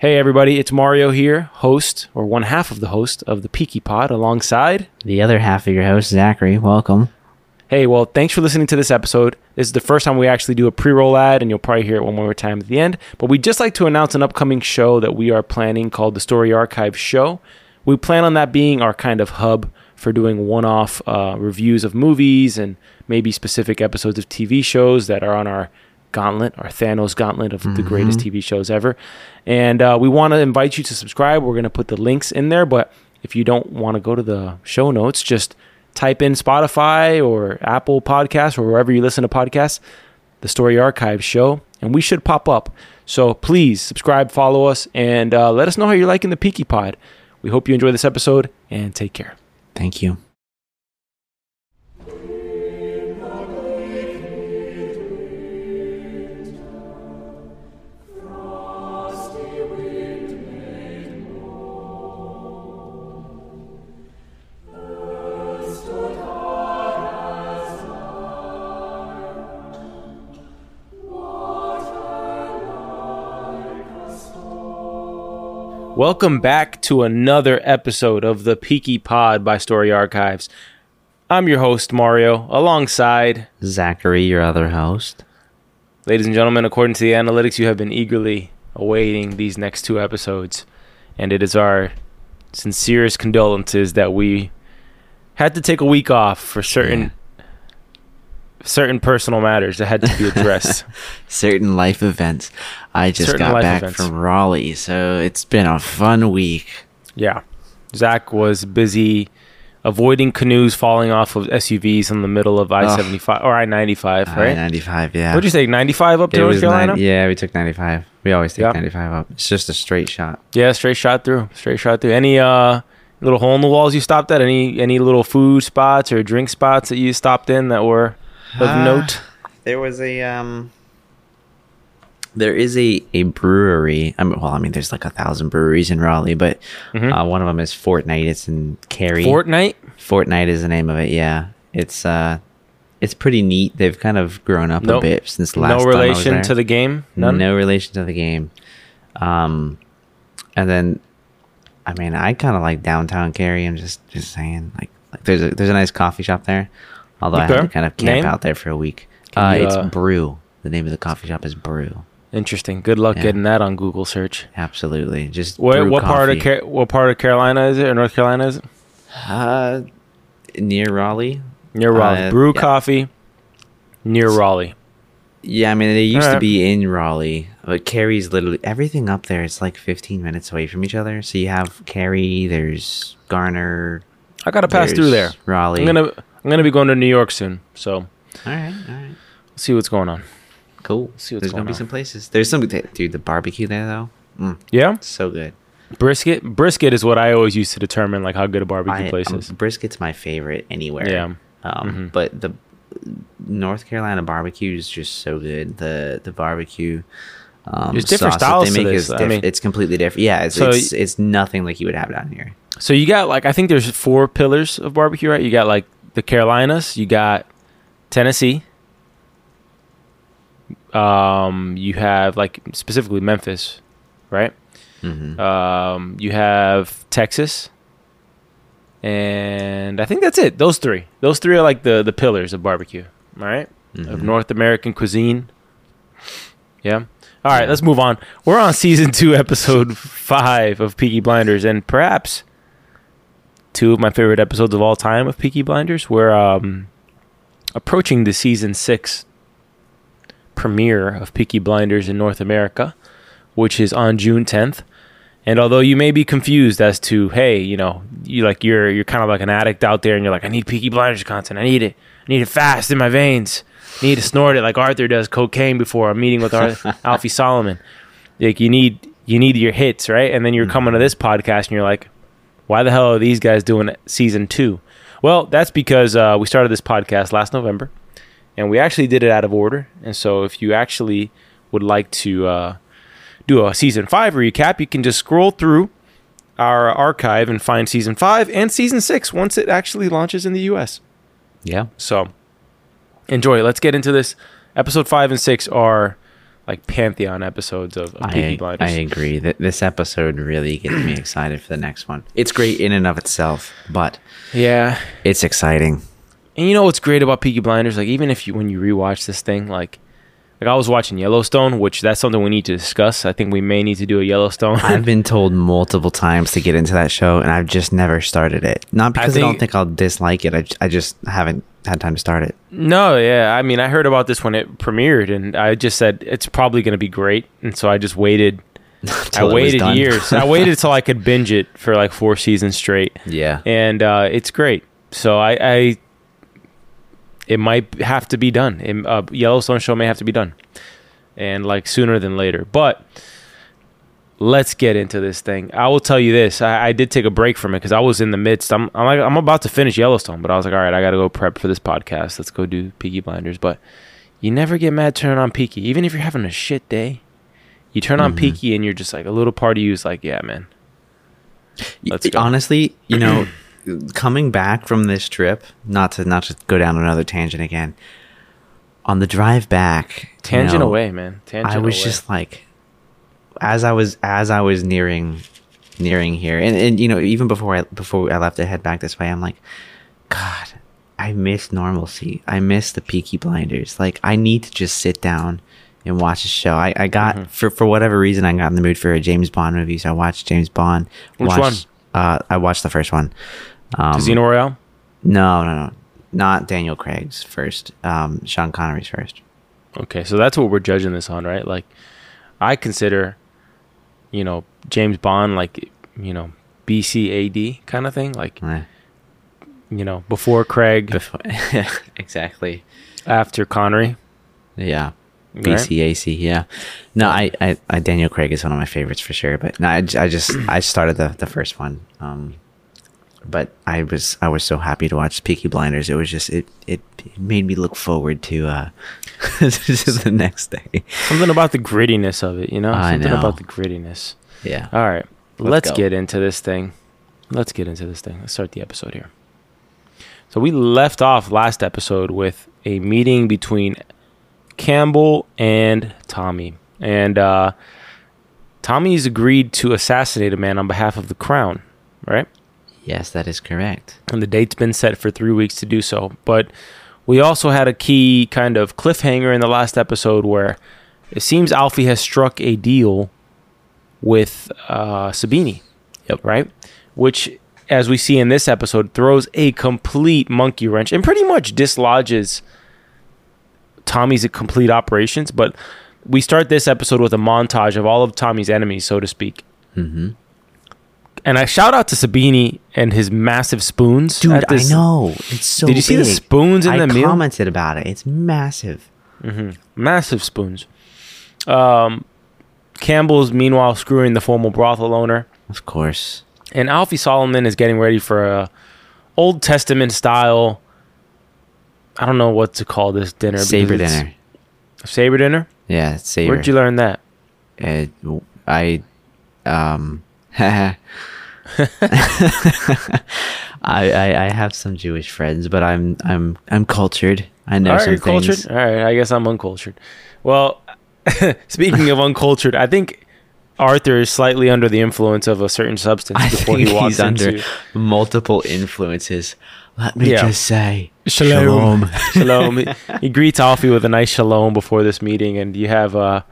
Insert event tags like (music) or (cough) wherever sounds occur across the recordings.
Hey everybody, it's Mario here, host or one half of the host of the Peaky Pod, alongside. The other half of your host, Zachary. Welcome. Hey, well, thanks for listening to this episode. This is the first time we actually do a pre-roll ad, and you'll probably hear it one more time at the end. But we'd just like to announce an upcoming show that we are planning called the Story Archive Show. We plan on that being our kind of hub for doing one-off uh, reviews of movies and maybe specific episodes of TV shows that are on our gauntlet, our Thanos gauntlet of the greatest TV shows ever. And uh, we want to invite you to subscribe. We're going to put the links in there, but if you don't want to go to the show notes, just type in Spotify or Apple Podcasts or wherever you listen to podcasts, the Story Archive show, and we should pop up. So please subscribe, follow us, and uh, let us know how you're liking the Peaky Pod. We hope you enjoy this episode and take care. Thank you. Welcome back to another episode of the Peaky Pod by Story Archives. I'm your host, Mario, alongside, Zachary, your other host. ladies and gentlemen, according to the analytics, you have been eagerly awaiting these next two episodes. And it is our sincerest condolences that we had to take a week off for certain certain personal matters that had to be addressed. (laughs) Certain life events. I just Certain got back events. from Raleigh, so it's been a fun week. yeah. Zach was busy avoiding canoes falling off of SUVs in the middle of I 75 or I 95, right? 95, yeah. What'd you say? 95 up to It North Carolina? nine- yeah, we took 95. We always take Yeah. 95 up. It's just a straight shot. Yeah, straight shot through. Straight shot through. Any uh little hole in the walls you stopped at? Any any little food spots or drink spots that you stopped in that were of Uh, note? There was a um there is a, a brewery. I mean, well, I mean, there's like a thousand breweries in Raleigh, but uh, one of them is Fortnight. It's in Cary. Fortnight? Fortnight is the name of it. Yeah, it's uh, it's pretty neat. They've kind of grown up No- a bit since last. No time I was relation to the game? None? No relation to the game. Um, and then, I mean, I kind of like downtown Cary. I'm just just saying, like, like there's a there's a nice coffee shop there. Although I had to kind of camp Name? out there for a week. Uh, you, it's uh, Brew. The name of the coffee shop is Brew. Interesting. Good luck Yeah. getting that on Google search. Absolutely, just brew what part of. Car- what part of Carolina is it or North Carolina is it? uh, near Raleigh? Near Raleigh. Uh, Brew yeah. coffee near Raleigh. Yeah, I mean they used to be in Raleigh, but Cary's literally everything up there. It's like 15 minutes away from each other. So you have Cary, there's Garner. I gotta pass through there. Raleigh. I'm gonna I'm gonna be going to New York soon, so All right, all right, see what's going on. cool. see what's there's going gonna be on. some places. There's some dude. The barbecue there though, mm, Yeah, so good. brisket. Brisket is what I always use to determine like how good a barbecue I, place um, is. brisket's my favorite anywhere. Yeah. Um, Mhm. but the North Carolina barbecue is just so good. The the barbecue. Um, There's different sauce that styles they to make this, is I mean- it's completely different. Yeah, it's So it's, y- it's nothing like you would have down here. So you got like I think there's four pillars of barbecue, right? You got like the Carolinas, you got Tennessee, um, you have like specifically Memphis, right? hmm Um, you have Texas, and I think that's it. Those three, those three are like the the pillars of barbecue, all right? Of Mhm. North American cuisine. Yeah. All right, let's move on. We're on season two, (laughs) episode five of Peaky Blinders, and perhaps two of my favorite episodes of all time of Peaky Blinders. We're um, approaching the season six premiere of Peaky Blinders in North America, which is on June 10th. And although you may be confused as to, hey, you know, you like you're you're kind of like an addict out there, and you're like, I need Peaky Blinders content. I need it. I need it fast in my veins. I need to snort it like Arthur does cocaine before a meeting with Ar- (laughs) Alfie Solomon. Like you need you need your hits, right? And then you're coming to this podcast and you're like, why the hell are these guys doing season two? Well, that's because uh, we started this podcast last November, and we actually did it out of order. And so, if you actually would like to uh, do a season five recap, you can just scroll through our archive and find season five and season six once it actually launches in the US. Yeah. So enjoy. Let's get into this. Episode five and six are like pantheon episodes of, of Peaky I, Blinders. I agree that this episode really gets me excited for the next one. It's great in and of itself, but yeah, it's exciting. and you know what's great about Peaky Blinders? Like even if you when you rewatch this thing, like like I was watching Yellowstone, which that's something we need to discuss. I think we may need to do a Yellowstone. I've been told multiple times to get into that show, and I've just never started it. Not because I, don't think- think I'll dislike it. I, I just haven't had time to start it. No, yeah. I mean, I heard about this when it premiered, and I just said it's probably going to be great, and so I just waited. (laughs) I Till it was waited years. I (laughs) waited till I could binge it for like four seasons straight, Yeah. and uh, it's great. So I, I, it might have to be done. It, uh, Yellowstone show may have to be done, and like sooner than later. But let's get into this thing. I will tell you this: I, I did take a break from it because I was in the midst. I'm, I'm like, I'm about to finish Yellowstone, but I was like, all right, I got to go prep for this podcast. Let's go do Peaky Blinders. But you never get mad turning on Peaky, even if you're having a shit day. You turn on Peaky and you're just like a little part of you is like, yeah, man. Let's go. Honestly, you know, coming back from this trip, not to not to go down another tangent again. On the drive back, you Tangent know, away, man. Tangent away. I was away. just like, as I was as I was nearing nearing here, and and you know, even before I before I left to head back this way, I'm like, God, I miss normalcy. I miss the Peaky Blinders. Like, I need to just sit down and watch a show. I, I got Mm-hmm. for for whatever reason I got in the mood for a James Bond movie, so I watched James Bond. Which watched, Uh, I watched the first one. Um, Casino Royale. no, no, no, not Daniel Craig's first. Um, Sean Connery's first. Okay, so that's what we're judging this on, right? Like, I consider, you know, James Bond like, you know, BCAD kind of thing, like, you know, before Craig, Before, (laughs) exactly. after Connery. Yeah. Right? BCAC, yeah. No, I, I, I, Daniel Craig is one of my favorites for sure. But no, I, I just, I started the, the first one. Um, but I was, I was so happy to watch Peaky Blinders. It was just, it, it, it made me look forward to, uh, to (laughs) the next day. Something about the grittiness of it, you know? I Something know. about the grittiness. Yeah. All right, Let's let's get into this thing. Let's get into this thing. Let's start the episode here. So we left off last episode with a meeting between Campbell and Tommy, and uh, Tommy's agreed to assassinate a man on behalf of the crown, right? Yes, that is correct. and the date's been set for three weeks to do so. But we also had a key kind of cliffhanger in the last episode where it seems Alfie has struck a deal with uh, Sabini. Yep. Right? Which, as we see in this episode, throws a complete monkey wrench and pretty much dislodges Tommy's complete operations. But we start this episode with a montage of all of Tommy's enemies, so to speak. Mm-hmm. And I shout out to Sabini and his massive spoons. Dude, this- I know. It's so Did you see the spoons in I the meal? commented about it. It's massive. massive spoons. Um, Campbell's meanwhile screwing the formal brothel owner, Of course. and Alfie Solomon is getting ready for a Old Testament style. I don't know what to call this dinner. Seder dinner. Seder dinner. Yeah, seder. Where'd you learn that? Uh, I um (laughs) I, I I have some Jewish friends, but I'm I'm I'm cultured. I know All right, some you're cultured. things. All right, I guess I'm uncultured. Well, (laughs) speaking of uncultured, I think Arthur is slightly under the influence of a certain substance I before think he walks he's under into multiple influences. Let me Yeah. just say, Shalom. shalom. (laughs) shalom. He- he greets Alfie with a nice shalom before this meeting, and you have uh,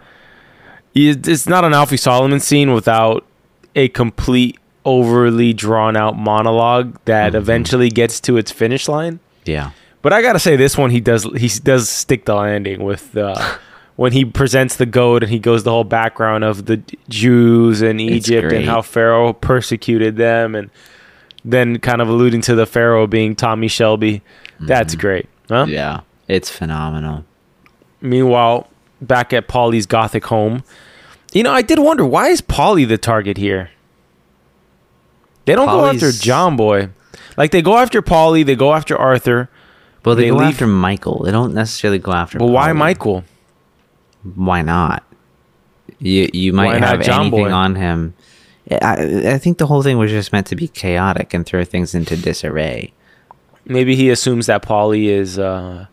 it's not an Alfie Solomon scene without a complete, overly drawn out monologue that eventually gets to its finish line. yeah, But I gotta say, this one he does he does stick the landing with uh, (laughs) when he presents the goat and he goes the whole background of the Jews and Egypt and how Pharaoh persecuted them, and then kind of alluding to the Pharaoh being Tommy Shelby. That's great, huh? Mm-hmm. yeah, it's phenomenal. Meanwhile, back at Polly's gothic home, You know, I did wonder why is Polly the target here? They don't go after John Boy. Like they go after Polly, they go after Arthur. Well, they, They go leave- after Michael. They don't necessarily go after. But why Michael? Why not? You you might Why have John anything Boy? on him. I, I think the whole thing was just meant to be chaotic and throw things into disarray. Maybe he assumes that Polly is uh,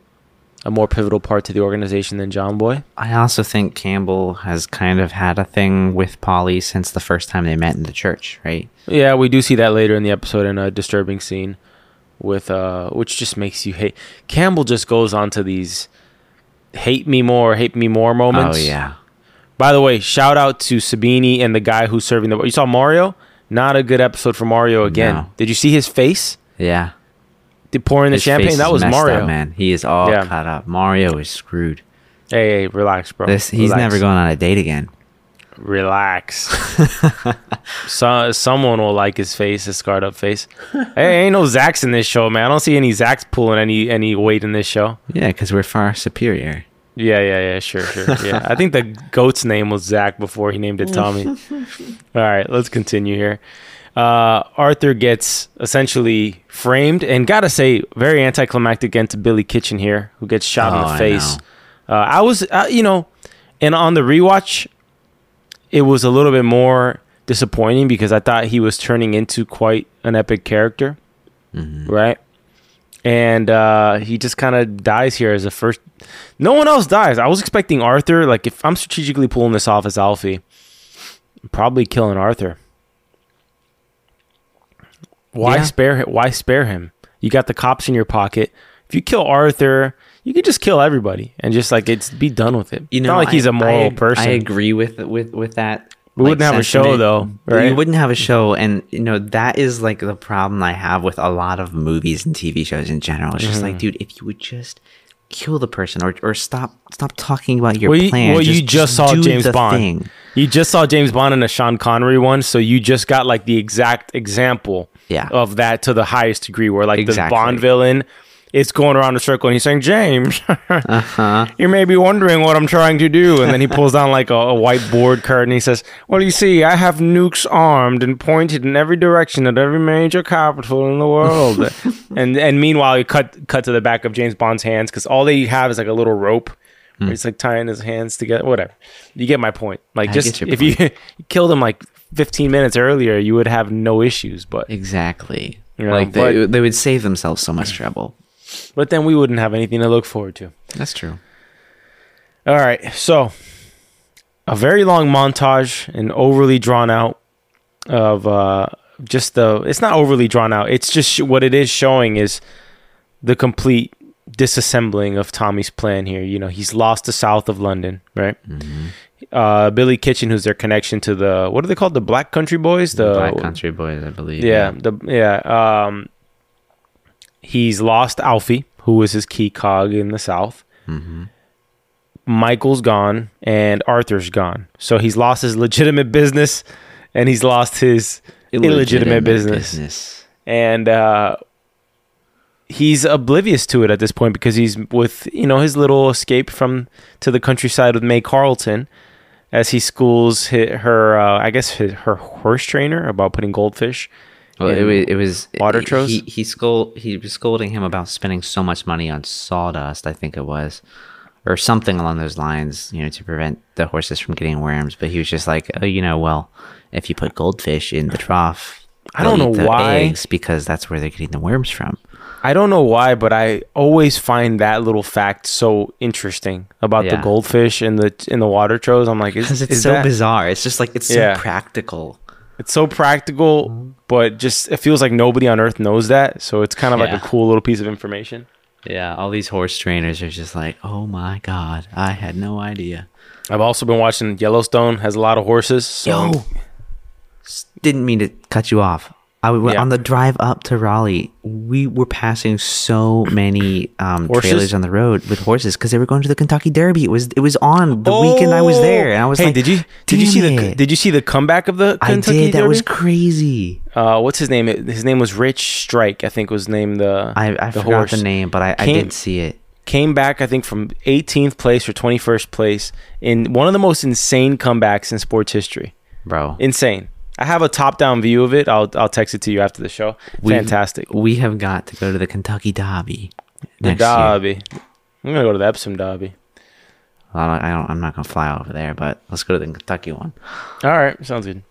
a more pivotal part to the organization than John Boy. I also think Campbell has kind of had a thing with Polly since the first time they met in the church, right? Yeah, we do see that later in the episode in a disturbing scene with uh which just makes you hate Campbell just goes on to these hate me more, hate me more moments. Oh yeah. By the way, shout out to Sabini and the guy who's serving the you saw Mario? Not a good episode for Mario again. No. Did you see his face? Yeah. The pouring the His champagne? face That is was messed Mario. up, man. He is all Yeah. cut up. Mario is screwed. Hey, hey, relax, bro. This he's Relax. never going on a date again. Relax. (laughs) so, someone will like his face, his scarred up face. (laughs) hey, ain't no Zacks in this show, man. I don't see any Zacks pulling any any weight in this show. Yeah, because we're far superior. Yeah, yeah, yeah, sure, sure. Yeah, I think the goat's name was Zach before he named it Tommy. (laughs) All right, let's continue here. Uh, Arthur gets essentially framed, and gotta say, very anticlimactic end to Billy Kitchen here, who gets shot in Oh, the I face. know. Uh, I was, uh, you know, and on the rewatch, it was a little bit more disappointing because I thought he was turning into quite an epic character, Mm-hmm. right? And uh, he just kind of dies here as a first. No one else dies. I was expecting Arthur. Like if I'm strategically pulling this off as Alfie, I'm probably killing Arthur. Why Yeah. spare him? Why spare him? You got the cops in your pocket. If you kill Arthur, you could just kill everybody and just like it's be done with it. You know, not like he's a moral I, person. I agree with with with that. We wouldn't have a show, sentiment. though, We wouldn't have a show, and you know that is like the problem I have with a lot of movies and TV shows in general. It's just Mm-hmm. like, dude, if you would just kill the person or or stop stop talking about your well, you, plan. well, you just saw James Bond. thing. You just saw James Bond in a Sean Connery one, so you just got like the exact example Yeah. of that to the highest degree, where like Exactly. the Bond villain is going around a circle and he's saying, "James, (laughs) Uh-huh. you may be wondering what I'm trying to do," and then he pulls down like a, a whiteboard card And he says, "Well, you see, I have nukes armed and pointed in every direction at every major capital in the world." (laughs) and and meanwhile, you cut cut to the back of James Bond's hands because all they have is like a little rope. Where he's like tying his hands together, whatever. You get my point. Like, I just if you, (laughs) you killed him like 15 minutes earlier, you would have no issues. But Exactly. You know, like they, but- they would save themselves so much trouble. but then we wouldn't have anything to look forward to. That's true. All right, so a very long montage and overly drawn out of uh, just the. It's not overly drawn out. It's just sh- what it is showing is the complete disassembling of Tommy's plan here. You know, he's lost the south of London, right? Uh, Billy Kitchen, who's their connection to the what are they called? The Black Country Boys. The Black Country Boys, I believe. yeah, the yeah. Um, he's lost Alfie, who was his key cog in the South. Michael's gone, and Arthur's gone. So he's lost his legitimate business, and he's lost his illegitimate, business. And uh, he's oblivious to it at this point because he's with you know his little escape from to the countryside with May Carlton. As he schools her, uh, I guess hi- her horse trainer about putting goldfish Well, it was, it was water he- He he scold he was scolding him about spending so much money on sawdust. I think it was, or something along those lines. You know, to prevent the horses from getting worms. But he was just like, oh, you know, well, if you put goldfish in the trough, I don't know why. eggs because that's where they're getting the worms from. I don't know why, but I always find that little fact so interesting about the goldfish in the in the water trows. I'm like, Because it's so that- bizarre. It's just like it's so practical. It's so practical, but just it feels like nobody on earth knows that. So it's kind of like a cool little piece of information. Yeah, all these horse trainers are just like, oh my god, I had no idea. I've also been watching Yellowstone. Has a lot of horses. So Yo, didn't mean to cut you off. I w- Yeah. on the drive up to Raleigh. We were passing so many um, trailers on the road with horses because they were going to the Kentucky Derby. It was it was on the weekend I was there, and I was Oh! hey, like, did you did you see "Damn the did you see the comeback of the I Kentucky did. That was crazy. uh, what's his name? His name was Rich Strike. I think was named the I I the forgot horse. the name, but I, I Came- did see it. came back, I think, from 18th place or 21st place in one of the most insane comebacks in sports history. bro. Insane. I have a top-down view of it. I'll I'll text it to you after the show. We- Fantastic. We have got to go to the Kentucky Derby. The next year. Derby. I'm gonna go to the Epsom Derby. Well, I don't, I'm not gonna fly over there, but let's go to the Kentucky one. All right, sounds good.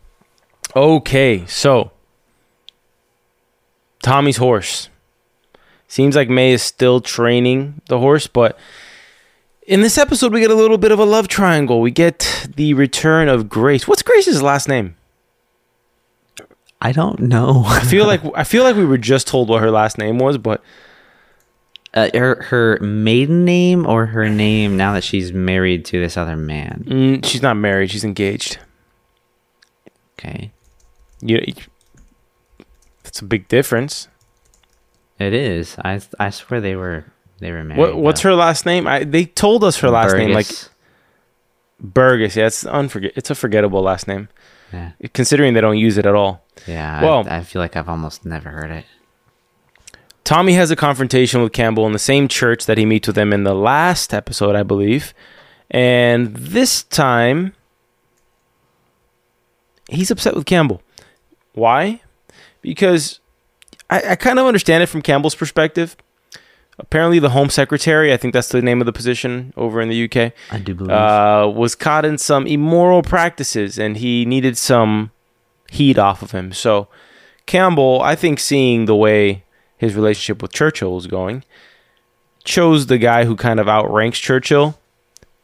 Okay, so Tommy's horse. Seems like May is still training the horse, but in this episode we get a little bit of a love triangle. We get the return of Grace. What's Grace's last name? I don't know. I feel like I feel like we were just told what her last name was, but uh, her her maiden name or her name now that she's married to this other man. mm, she's not married. She's engaged. Okay, You, that's a big difference. it is. I I swear they were they were married. What what's her last name? I they told us her last name like Burgess. Yeah, it's unforget. It's a forgettable last name, yeah, considering they don't use it at all. yeah. Well- I, I feel like I've almost never heard it. Tommy has a confrontation with Campbell in the same church that he meets with them in the last episode, I believe. And this time, he's upset with Campbell. Why? Because I, I kind of understand it from Campbell's perspective. Apparently, the Home Secretary, I think that's the name of the position over in the UK, I do believe. uh, was caught in some immoral practices and he needed some heat off of him. So, Campbell, I think, seeing the way his relationship with Churchill was going, chose the guy who kind of outranks Churchill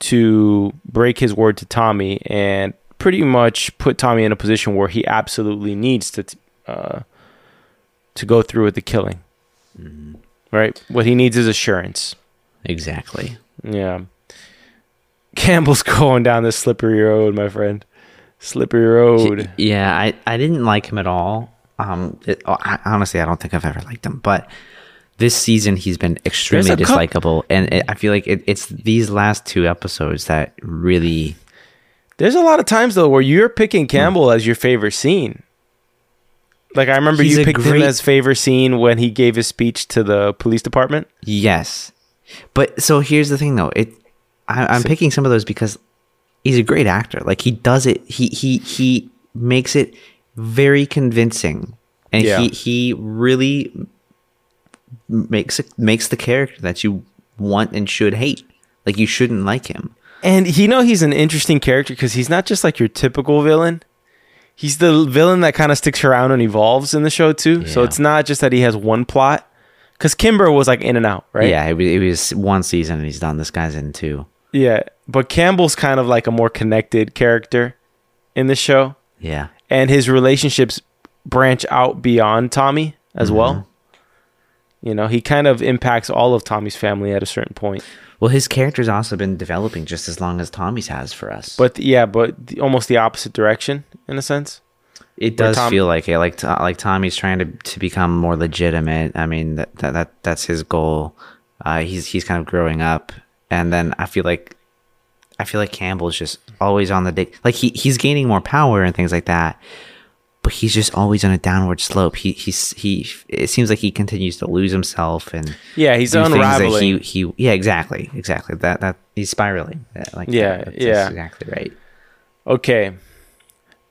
to break his word to Tommy and pretty much put Tommy in a position where he absolutely needs to uh, to go through with the killing. Right? What he needs is assurance. exactly. Yeah. Campbell's (laughs) going down this slippery road, my friend. Slippery road. Yeah, I, I didn't like him at all. Um, it, I, honestly, I don't think I've ever liked him. But this season, he's been extremely dislikable, and it, I feel like it, it's these last two episodes that really. There's a lot of times though where you're picking Campbell as your favorite scene. Like I remember He's you picked him as favorite scene when he gave his speech to the police department. Yes, but so here's the thing, though. It I, I'm picking some of those because he's a great actor. Like he does it. He he he makes it very convincing, and Yeah. he he really makes it makes the character that you want and should hate. Like you shouldn't like him. And you know he's an interesting character because he's not just like your typical villain. He's the villain that kind of sticks around and evolves in the show too. So it's not just that he has one plot. Because Kimber was like in and out, right? Yeah, it, was- it was one season and he's done. This guy's in two. Yeah. But Campbell's kind of like a more connected character in the show. Yeah. and his relationships branch out beyond Tommy as Mm-hmm. well. You know, he kind of impacts all of Tommy's family at a certain point. Well, his character's also been developing just as long as Tommy's has for us. But yeah, but the, almost the opposite direction in a sense. It does Tom- feel like it. Like like Tommy's trying to, to become more legitimate. I mean that, that that that's his goal. Uh, he's he's kind of growing up, and then I feel like I feel like Campbell's just always on the day. Like he he's gaining more power and things like that, but he's just always on a downward slope. He he's he. It seems like he continues to lose himself and Yeah, he's do things that unraveling. He he yeah exactly exactly that that he's spiraling. Yeah, Like Yeah, that. Yeah. exactly right. Okay.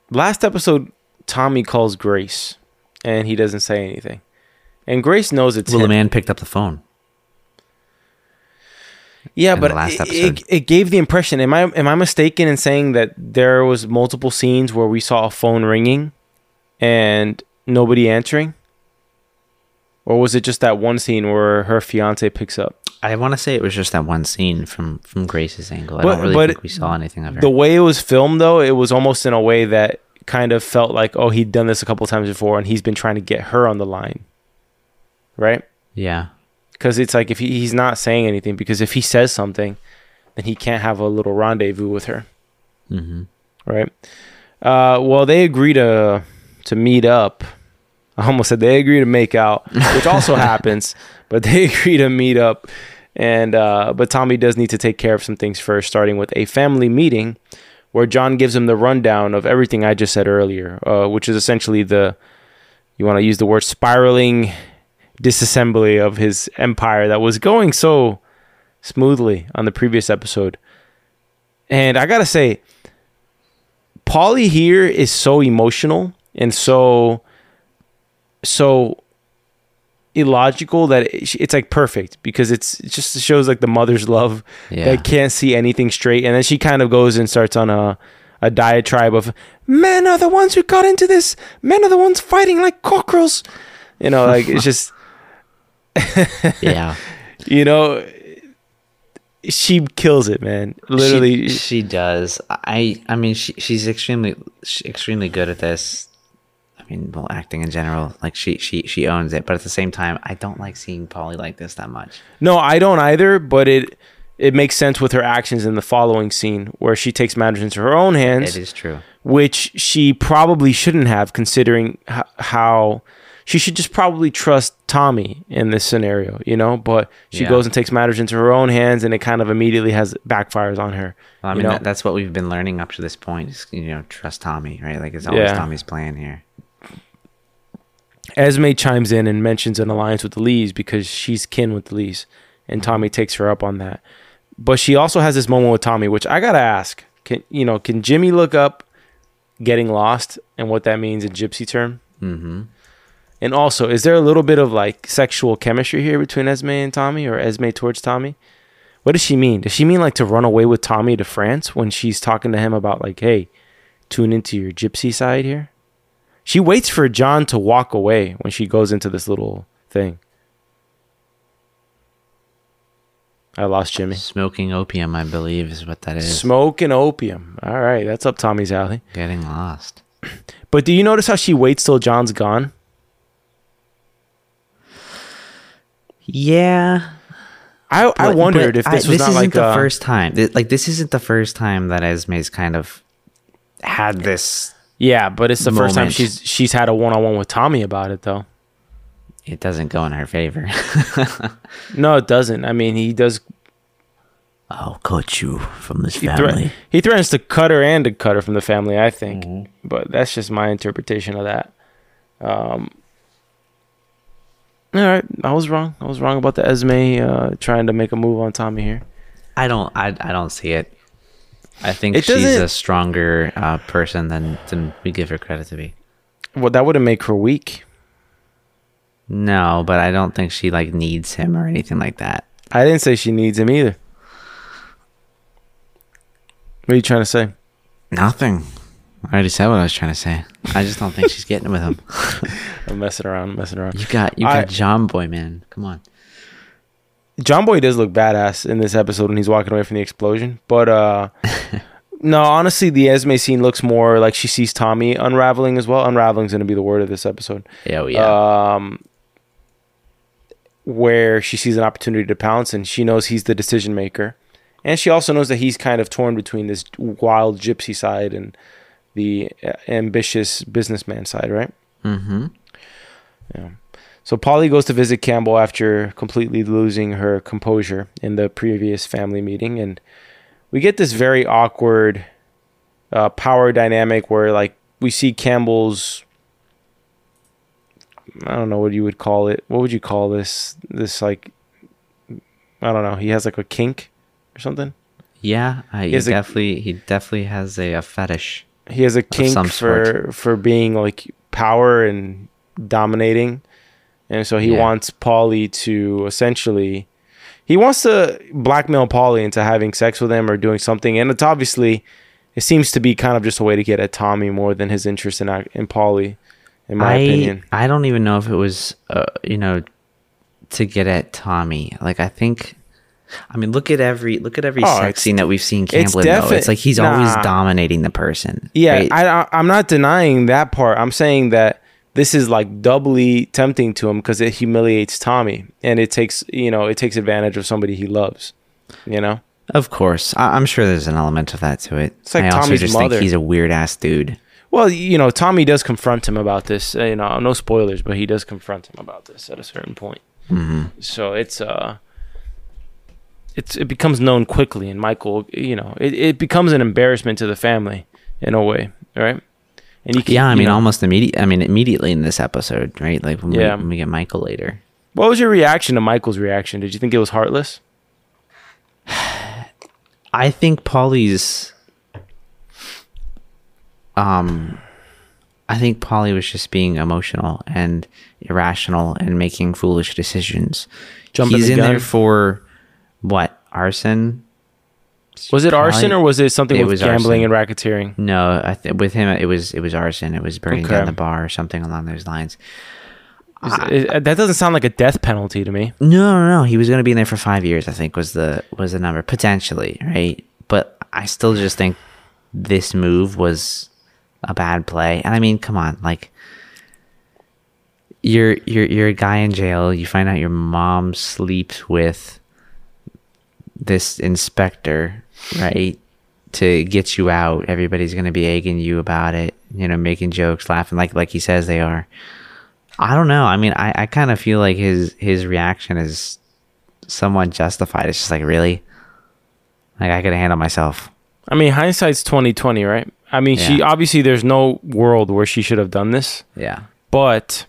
Last episode, Tommy calls Grace, and he doesn't say anything. And Grace knows it's Well, the man picked up the phone. Yeah, but last it, episode. it, it gave the impression. Am I am I mistaken in saying that there was multiple scenes where we saw a phone ringing and nobody answering? Or was it just that one scene where her fiance picks up? I want to say it was just that one scene from from Grace's angle. I But- don't really think we saw anything of her. The way it was filmed, though, it was almost in a way that kind of felt like, oh, he'd done this a couple times before, and he's been trying to get her on the line, right? yeah, Because it's like if he, he's not saying anything, because if he says something, then he can't have a little rendezvous with her, hmm right? Uh, well, they agree to to meet up. (laughs) I almost said they agree to make out, which also (laughs) happens, but they (laughs) agree to meet up. And uh, but Tommy does need to take care of some things first, starting with a family meeting where John gives him the rundown of everything I just said earlier, uh, which is essentially the you want to use the word spiraling disassembly of his empire that was going so smoothly on the previous episode. And I gotta say, Polly here is so emotional and so so illogical that it, it's like perfect because it's it just shows like the mother's love Yeah. that can't see anything straight and then she kind of goes and starts on a a diatribe of men are the ones who got into this men are the ones fighting like cockerels you know like it's just (laughs) Yeah. you know she kills it man literally she, she does. I I mean she she's extremely she's extremely good at this. I mean, well, acting in general, like she she she owns it. But at the same time, I don't like seeing Polly like this that much. No, I don't either, but it it makes sense with her actions in the following scene where she takes matters into her own hands, It is true. which she probably shouldn't have considering h- how she should just probably trust Tommy in this scenario, you know, but she Yeah. goes and takes matters into her own hands and it kind of immediately has backfires on her. Well, I you mean, know? that, that's what we've been learning up to this point. Is, you know, trust Tommy, right? Like it's always Yeah. Tommy's plan here. Esme chimes in and mentions an alliance with the Lees because she's kin with the Lees, and Tommy takes her up on that. But she also has this moment with Tommy, which I gotta ask: Can you know? Can Jimmy look up getting lost and what that means in Gypsy term? Mm-hmm. And also, is there a little bit of like sexual chemistry here between Esme and Tommy, or Esme towards Tommy? What does she mean? Does she mean like to run away with Tommy to France when she's talking to him about like, hey, tune into your gypsy side here? She waits for John to walk away when she goes into this little thing. I lost Jimmy. Smoking opium, I believe, is what that is. Smoking opium. All right, that's up Tommy's alley. Getting lost. (clears throat) But do you notice how she waits till John's gone? Yeah, I, I wondered if this I- was not isn't like the a, first time. Like this isn't the first time that Esme's kind of had this. Yeah, but it's the first time she's she's had a one on one with Tommy about it though. It doesn't go in her favor. (laughs) No, it doesn't. I mean, he does. I'll cut you from this He, thre- he threatens to cut her and to cut her from the family. I think, Mm-hmm. but that's just my interpretation of that. Um. All right, I was wrong. I was wrong about the Esme uh, trying to make a move on Tommy here. I don't. I, I don't see it. I think It she's a stronger uh, person than than we give her credit to be. Well, that wouldn't make her weak. No, but I don't think she like needs him or anything like that. I didn't say she needs him either. What are you trying to say? Nothing. I already said what I was trying to say. I just don't think she's getting with him. (laughs) I'm messing around, messing around. You got you I- got John Boy, man. Come on. John Boy does look badass in this episode when he's walking away from the explosion. But uh (laughs) no, honestly, the Esme scene looks more like she sees Tommy unraveling as well. Unraveling's gonna be the word of this episode. Yeah, oh, yeah. Um where she sees an opportunity to pounce and she knows he's the decision maker. And she also knows that he's kind of torn between this wild gypsy side and the uh, ambitious businessman side, right? mm-hmm. Yeah. So Polly goes to visit Campbell after completely losing her composure in the previous family meeting, and we get this very awkward uh, power dynamic where, like, we see Campbell's. I don't know what you would call it. What would you call this? This like, I don't know. He has like a kink or something. Yeah, uh, he a- definitely he definitely has a, a fetish. He has a kink for for being like power and dominating, and so he Yeah. wants Polly to essentially, he wants to blackmail Polly into having sex with him or doing something, and it's obviously, it seems to be kind of just a way to get at Tommy more than his interest in in Polly, in my I opinion. I don't even know if it was uh, you know to get at Tommy. Like I think. I mean, look at every look at every Oh, sex scene that we've seen Campbell though. defi- It's like he's always dominating the person. Yeah, right? I, I I'm not denying that part. I'm saying that this is like doubly tempting to him because it humiliates Tommy, and it takes you know it takes advantage of somebody he loves. You know. Of course, I- I'm sure there's an element of that to it. It's like I also Tommy's just mother. think he's a weird ass dude. Well, you know, Tommy does confront him about this. uh, You know, no spoilers, but he does confront him about this at a certain point. Mm-hmm. So it's uh, it's it becomes known quickly, and Michael, you know, it, it becomes an embarrassment to the family in a way, right? And you can, Yeah, I mean, know- almost immediate. I mean, immediately in this episode, right? Like when, Yeah. we, when we get Michael later. What was your reaction to Michael's reaction? Did you think it was heartless? (sighs) I think Polly's um I think Polly was just being emotional and irrational and making foolish decisions. Jumping He's in there for what? Arson? Was it arson or was it something It with gambling arson. and racketeering? No, I th- with him it was it was arson. It was burning Okay. down the bar or something along those lines. Is it- that doesn't sound like a death penalty to me. No, no, no. He was going to be in there for five years. I think was the was the number potentially, right? But I still just think this move was a bad play. And I mean, come on, like you're you're you're a guy in jail. You find out your mom sleeps with this inspector, right? To get you out, everybody's going to be egging you about it. You know, making jokes, laughing like like he says they are. I don't know. I mean, I, I kind of feel like his his reaction is somewhat justified. It's just like really, like I could handle myself. I mean, hindsight's twenty twenty, right? I mean, she obviously there's no world where she should have done this, Yeah, but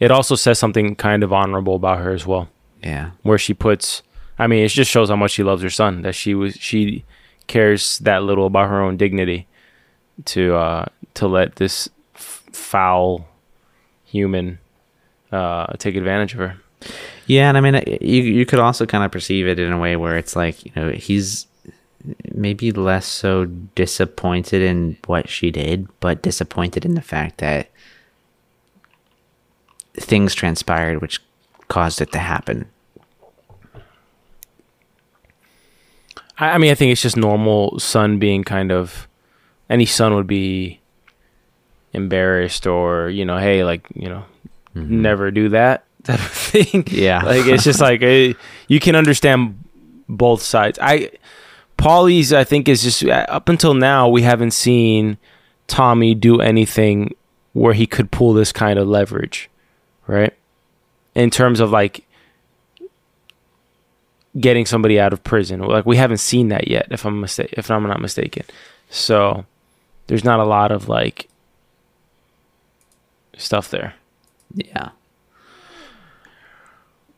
it also says something kind of honorable about her as well, yeah, where she puts. I mean, it just shows how much she loves her son. That she was she cares that little about her own dignity to uh to let this f- foul human uh take advantage of her. yeah. And I mean, you you could also kind of perceive it in a way where it's like you know he's maybe less so disappointed in what she did, but disappointed in the fact that things transpired which caused it to happen. I, I mean, I think it's just normal son being kind of any son would be embarrassed or you know, hey, like you know, never do that type of thing. (laughs) Yeah. like it's just like eh, you can understand both sides. I Polly's, I think, is just uh, up until now we haven't seen Tommy do anything where he could pull this kind of leverage, right? In terms of like getting somebody out of prison. Like we haven't seen that yet, if I'm mistake if I'm not mistaken. So there's not a lot of like stuff there. Yeah.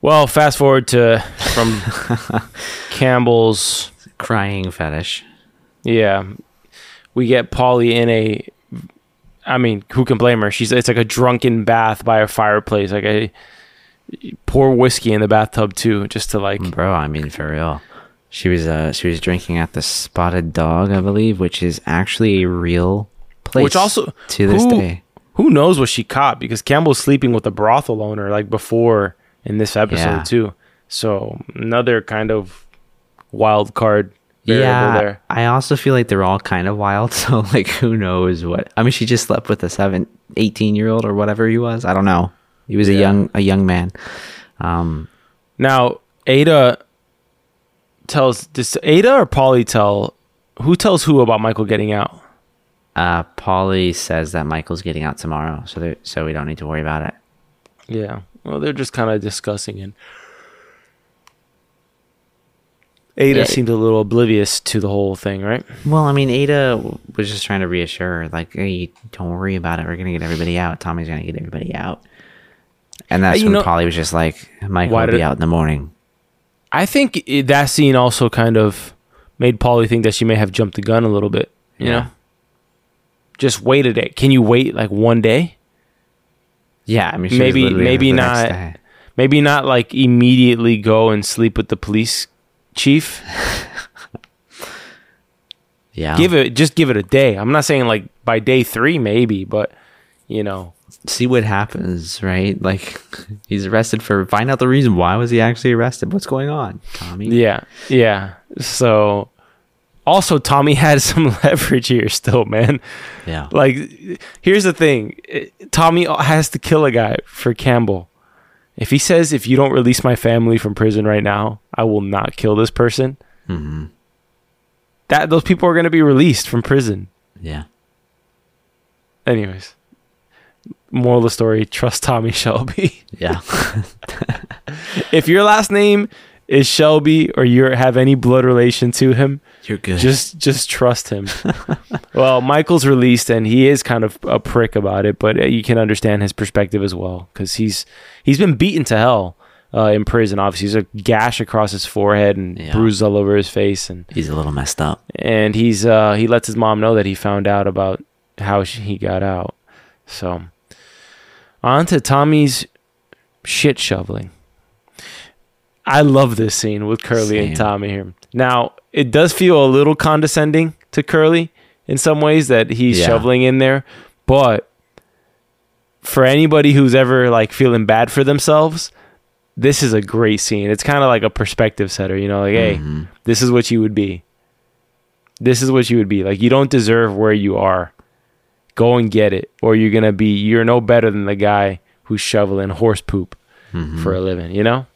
Well, fast forward to from (laughs) Campbell's. Crying fetish. Yeah, we get Polly in a. I mean, who can blame her? She's it's like a drunken bath by a fireplace, like a pour whiskey in the bathtub too, just to like. Bro, I mean for real. She was uh she was drinking at the Spotted Dog, I believe, which is actually a real place. Which also to this who- day. Who knows what she caught because Campbell's sleeping with the brothel owner like before in this episode Yeah. too. So another kind of wild card Yeah, there. I also feel like they're all kind of wild. (laughs) So like, who knows what? I mean, she just slept with a seven, 18 year old or whatever he was. I don't know. He was a young, a young man. Um, Now Ada tells does Ada or Polly tell who tells who about Michael getting out? uh, Polly says that Michael's getting out tomorrow, so so we don't need to worry about it. Yeah. Well, they're just kind of discussing it. Ada Yeah. seemed a little oblivious to the whole thing, right? Well, I mean, Ada was just trying to reassure her, like, hey, don't worry about it. We're gonna get everybody out. Tommy's gonna get everybody out. And that's you when know- Polly was just like, Michael Why will be out in the morning. I think i that scene also kind of made Polly think that she may have jumped the gun a little bit. You Yeah. know, just wait a day. Can you wait like one day? Yeah, I mean, maybe maybe not. Maybe not like immediately go and sleep with the police chief. (laughs) Yeah, Give it just give it a day. I'm not saying like by day three maybe, but you know, see what happens, right? Like, (laughs) he's arrested for find out the reason why was he actually arrested? What's going on, Tommy? Yeah, yeah. So, also Tommy (laughs) had some (laughs) leverage here still, man. yeah. Like, here's the thing: Tommy has to kill a guy for Campbell. If he says, "If you don't release my family from prison right now, I will not kill this person," Mm-hmm. that those people are going to be released from prison. yeah. Anyways, moral of the story: trust Tommy (laughs) Shelby. Yeah. (laughs) if your last name is Shelby or you have any blood relation to him, You're good. just just trust him. well, Michael's released and he is kind of a prick about it, but uh, you can understand his perspective as well because he's he's been beaten to hell uh, in prison. Obviously, he's a gash across his forehead and Yeah. bruises all over his face, and He's a little messed up. and he's uh, he lets his mom know that he found out about how she, he got out. So, on to Tommy's shit shoveling. I love this scene with Curly Same. and Tommy here. Now, it does feel a little condescending to Curly in some ways that he's Yeah. shoveling in there, but for anybody who's ever like feeling bad for themselves, this is a great scene. It's kind of like a perspective setter, you know, like, hey, mm-hmm. this is what you would be. This is what you would be. Like, you don't deserve where you are. Go and get it, or you're gonna be. You're no better than the guy who's shoveling horse poop for a living. You know.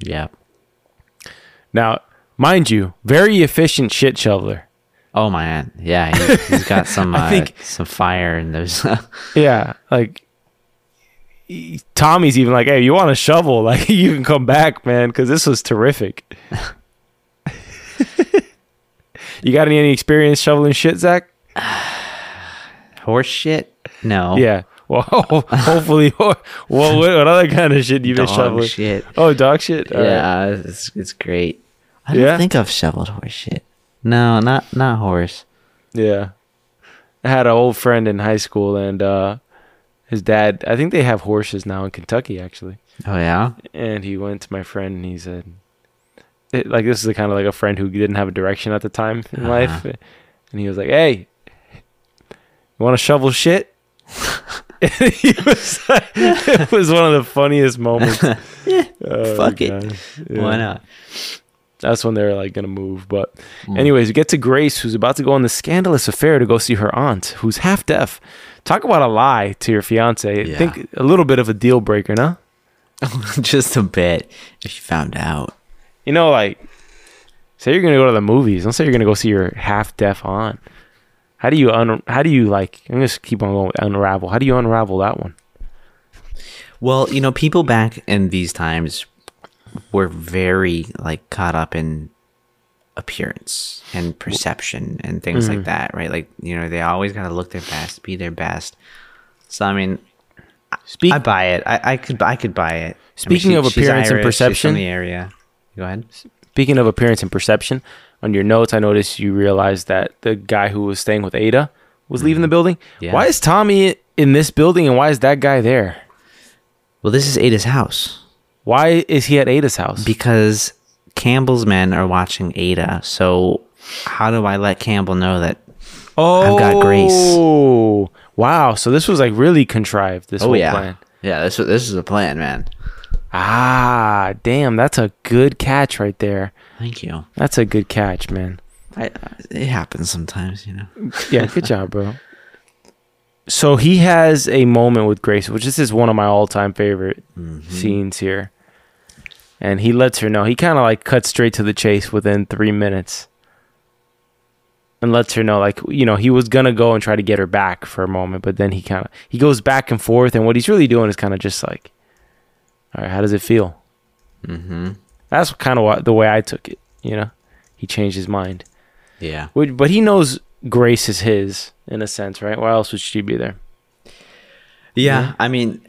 Yeah. Now, mind you, very efficient shit shoveler. Oh man, yeah, he, he's got (laughs) some I uh, think- some fire in those. (laughs) Yeah, like he- Tommy's even like, "Hey, you want a shovel? (laughs) Like, you can come back, man, because this was terrific." you got any, any experience shoveling shit, Zach? (sighs) Horse shit? No. Yeah. Well, (laughs) hopefully. (laughs) Well, what, what other kind of shit you been Dog shoveling? shit. Oh, dog shit. All right. yeah, it's it's great. I don't Yeah? think I've shoveled horse shit. No, not not horse. Yeah. I had an old friend in high school, and uh, his dad. I think they have horses now in Kentucky, actually. Oh yeah. and he went to my friend and he said it, like this is a kind of like a friend who didn't have a direction at the time in Uh-huh. life and he was like hey you want to shovel shit (laughs) And was like, it was one of the funniest moments (laughs) Oh, fuck it. Yeah. Why not? that's when they were like gonna move but Mm. anyways we get to grace who's about to go on the scandalous affair to go see her aunt who's half deaf talk about a lie to your fiance i Yeah. think a little bit of a deal breaker no (laughs) Just a bit. If you found out. You know, like, say you're gonna go to the movies. Don't say you're gonna go see your half deaf aunt. How do you un? How do you like? I'm just keep on going with unravel. How do you unravel that one? Well, you know, people back in these times were very like caught up in appearance and perception and things Mm-hmm. like that, right? Like, you know, they always got to look their best, be their best. So, I mean, Speak. I buy it. I, I could I could buy it. I mean, Speaking of appearance and Irish, she's perception- the area. Go ahead. Speaking of appearance and perception, on your notes, I noticed you realized that the guy who was staying with Ada was leaving the building. Mm-hmm. Yeah. Why is Tommy in this building and why is that guy there? Well, this is Ada's house Why is he at Ada's house? because Campbell's men are watching Ada. So, how do I let Campbell know that? oh, I've got Grace. Oh, wow. So this was like really contrived. This whole Oh, yeah, plan. yeah. This this is a plan, man. Ah, damn. That's a good catch right there. Thank you. That's a good catch, man. I, it happens sometimes, you know. (laughs) Yeah, good job, bro. (laughs) So he has a moment with Grace, which this is one of my all-time favorite scenes here. And he lets her know. He kind of like cuts straight to the chase within three minutes, and lets her know, like you know, he was gonna go and try to get her back for a moment, but then he kind of he goes back and forth, and what he's really doing is kind of just like, all right, how does it feel? Mm-hmm. That's kind of what the way I took it. You know, he changed his mind. Yeah. But he knows Grace is his in a sense, right? Why else would she be there? Yeah, I mean,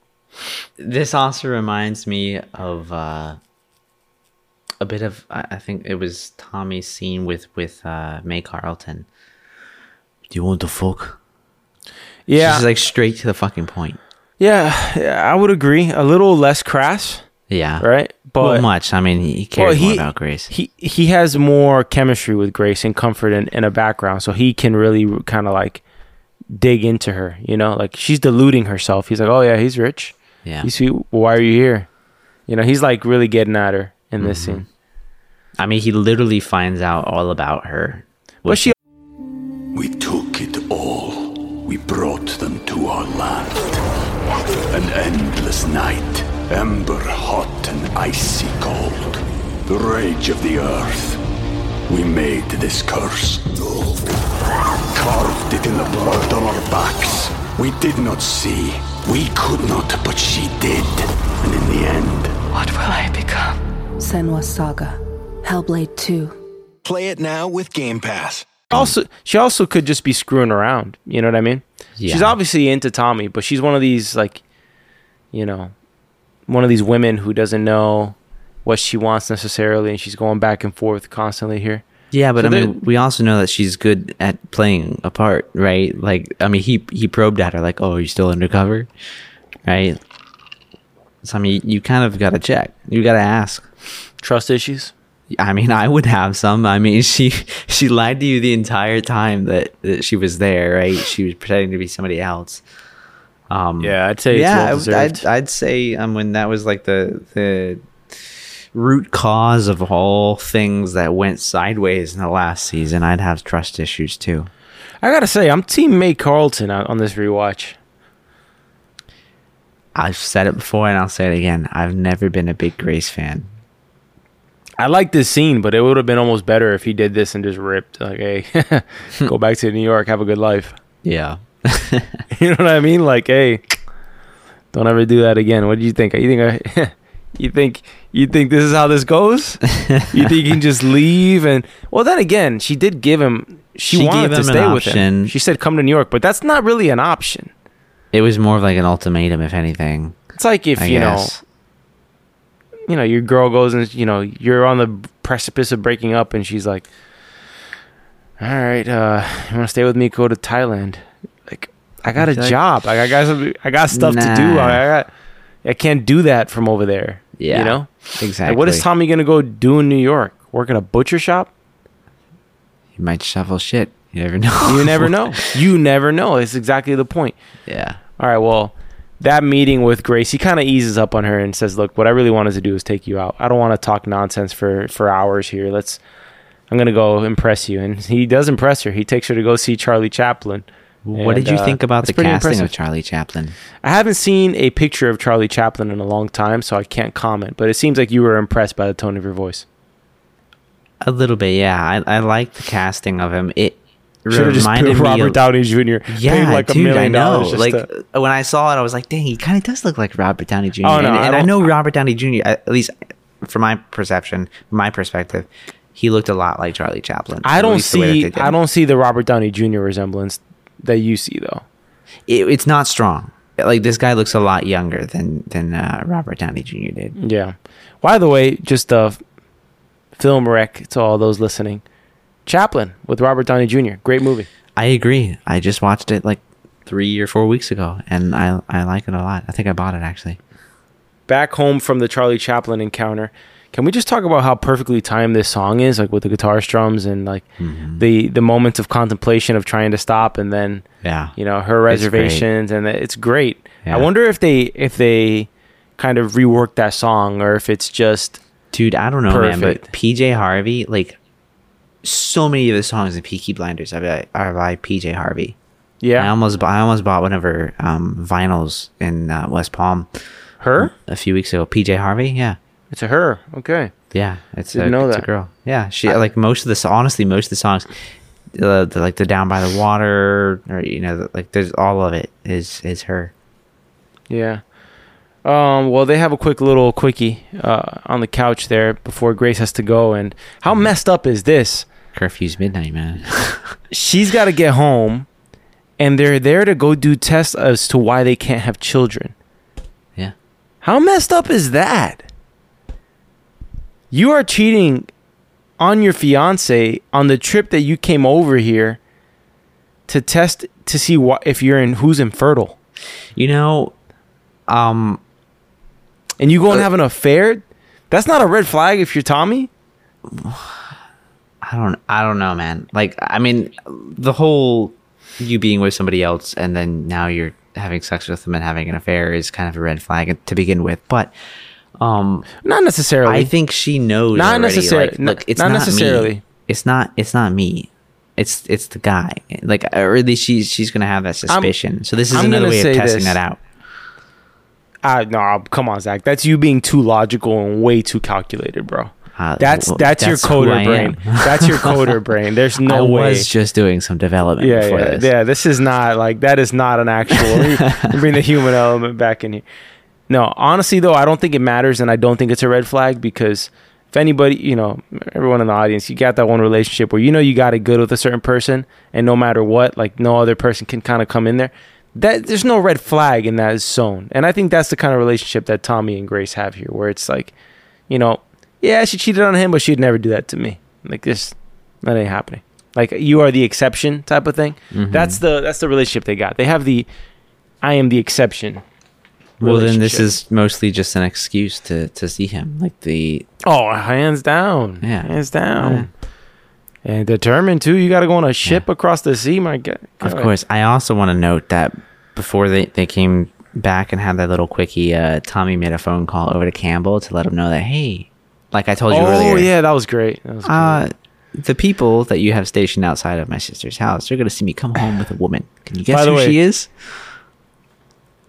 (sighs) this also reminds me of uh, a bit of. I think it was Tommy's scene with with uh, May Carlton. Do you want to fuck? Yeah, She's like straight to the fucking point. yeah, yeah, I would agree. A little less crass, Yeah. right? But well, much. I mean, he cares more about Grace. He he has more chemistry with Grace and comfort in, in a background, so he can really kind of like dig into her. You know, like she's deluding herself. He's like, oh yeah, he's rich. yeah. He's sweet. Why are you here? You know, he's like really getting at her in this Mm-hmm. scene. I mean, he literally finds out all about her. But she We took it all. We brought them to our land. An endless night, ember hot and icy cold. The rage of the earth. We made this curse. Carved it in the blood on our backs. We did not see. We could not, but she did. And in the end, What will I become? Senua Saga. Hellblade 2. Play it now with Game Pass. also she also could just be screwing around. You know what I mean? Yeah. She's obviously into Tommy, but she's one of these like, you know, one of these women who doesn't know what she wants necessarily, and she's going back and forth constantly here. Yeah, but So I mean, we also know that she's good at playing a part, right? Like, I mean, he he probed at her like, "Oh, are you still undercover?" Right. So I mean, you kind of got to check. You got to ask. Trust issues. I mean, I would have some. I mean, she (laughs) she lied to you the entire time that, that she was there, right? She was pretending to be somebody else. Um, Yeah, I'd say it's yeah, well I would- deserved. I'd, I'd say um, when that was like the the root cause of all things that went sideways in the last season, I'd have trust issues too. I gotta say, I'm Team May Carlton on on this rewatch. I've said it before and I'll say it again. I've never been a big Grace fan. I like this scene, but it would have been almost better if he did this and just ripped like, "Hey, (laughs) go back to New York, have a good life." Yeah. (laughs) You know what I mean? Like, hey, don't ever do that again. What do you think? You think? I, (laughs) you think? You think this is how this goes? you think you can just (laughs) leave and? Well, then again, she did give him. She, She wanted gave to him an stay with him. She said, "Come to New York," but that's not really an option. It was more of like an ultimatum, if anything. It's like if I you guess. know, you know, your girl goes and you know you're on the precipice of breaking up, and she's like, "All right, uh, you want to stay with me? Go to Thailand." I got a like- job. Like, I got some, I got stuff to do. Nah. I got, I can't do that from over there. Yeah. you know. Exactly. Like, what is Tommy gonna go do in New York? Work in a butcher shop? You might shovel shit. You never (laughs) know. You never know. You never know. It's exactly the point. yeah. All right, well, that meeting with Grace, he kind of eases up on her and says, "Look, what I really wanted to do is take you out. I don't want to talk nonsense for for hours here. Let's I'm going to go impress you." And he does impress her. He takes her to go see Charlie Chaplin. What And, did you uh, think about the casting impressive. of Charlie Chaplin? I haven't seen a picture of Charlie Chaplin in a long time, so I can't comment, but it seems like you were impressed by the tone of your voice. A little bit, yeah. I, I like the casting of him. It Should have just reminded put Robert of- Downey Jr. Yeah, like a dude, I know. dollars Like to- when I saw it, I was like, "Dang, he kind of does look like Robert Downey Jr." Oh, no, and, I and I, know Robert Downey Jr. At least from my perception, my perspective, he looked a lot like Charlie Chaplin. I don't least the way that see I don't see the Robert Downey Jr. resemblance that you see though. It, it's not strong. Like this guy looks a lot younger than than uh, Robert Downey Jr. did. Yeah. By the way, just a film rec to all those listening. Chaplin with Robert Downey Jr. Great movie. I agree. I just watched it like three or four weeks ago, and I I like it a lot. I think I bought it actually. Back home from the Charlie Chaplin encounter. Can we just talk about how perfectly timed this song is, like with the guitar strums and like Mm-hmm. the the moments of contemplation of trying to stop, and then Yeah. you know her reservations, and it's great. Yeah. I wonder if they if they kind of reworked that song or if it's just Dude, I don't know, man, but PJ Harvey, like, so many of the songs in Peaky Blinders are by, are by PJ Harvey. Yeah, I almost, I almost bought one of her um, vinyls in uh, West Palm her. a few weeks ago. PJ Harvey, yeah, It's a her. Okay. yeah, it's, Didn't a, know it's that. a girl. Yeah, she like most of the so- honestly most of the songs, uh, the, like the Down by the Water, or you know, the, like there's all of it is is her. Yeah. Um, well, they have a quick little quickie uh, on the couch there before Grace has to go. And how messed up is this? Curfew's midnight, man. (laughs) She's got to get home, and they're there to go do tests as to why they can't have children. yeah, How messed up is that? You are cheating on your fiance on the trip that you came over here to test to see what if you're in who's infertile, you know, um, and you go and Uh, have an affair. That's not a red flag if you're Tommy. I don't I don't know, man. Like I mean, the whole you being with somebody else and then now you're having sex with them and having an affair is kind of a red flag to begin with. But um Not necessarily. I think she knows Not already, necessar- like, look, it's not not, necessarily. Me. It's not it's not me. It's it's the guy. Like or at least she's she's gonna have that suspicion. so this is I'm another way of testing this. that out. Uh, no, come on, Zach. That's you being too logical and way too calculated, bro. Uh, That's that's, your that's who coder brain. that's your coder (laughs) brain. There's I no way. I was just doing some development yeah, before yeah, this. yeah. This is not like that. Is not an actual. bring the human element back in here. No, honestly though, I don't think it matters, and I don't think it's a red flag because if anybody, you know, everyone in the audience, you got that one relationship where you know you got it good with a certain person, and no matter what, like no other person can kind of come in there. that there's no red flag in that zone. And I think that's the kind of relationship that Tommy and Grace have here, where it's like, you know, yeah, she cheated on him, but she'd never do that to me. Like this, that ain't happening. Like you are the exception type of thing. Mm-hmm. That's the that's the relationship they got. They have the I am the exception. Well, then this is mostly just an excuse to to see him. Like the oh hands down, Yeah. hands down, and determined too. You got to go on a ship across the sea, my God. Of course. I also want to note that before they, they came back and had that little quickie, uh, Tommy made a phone call over to Campbell to let him know that, hey, like I told you Oh earlier, Oh yeah, that was great. That was great. uh, the people that you have stationed outside of my sister's house, they're going to see me come home with a woman. Can you guess who way- she is?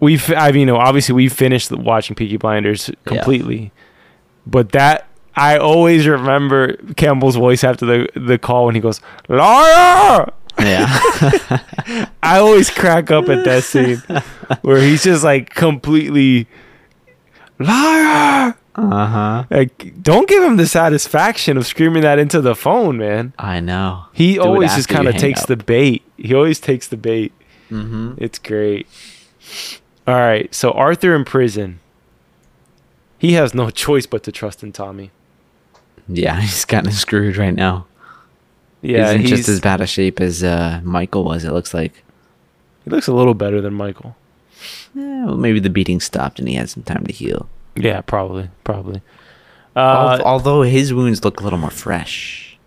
We've I mean, you know, obviously we finished watching Peaky Blinders completely, but that I always remember Campbell's voice after the the call when he goes liar. Yeah. (laughs) I always crack up at that scene where he's just like completely liar. uh huh. Like, don't give him the satisfaction of screaming that into the phone, man. I know. He Do always just kind of takes up. the bait. He always takes the bait. Mm-hmm. It's great. All right, so Arthur in prison. He has no (laughs) choice but to trust in Tommy. Yeah, (laughs) he's kind of screwed right now. Yeah, he's in he's, just as bad a shape as uh, Michael was, it looks like. he looks a little better than Michael. Eh, well, maybe the beating stopped and he had some time to heal. Yeah, probably, probably. Uh, Although his wounds look a little more fresh.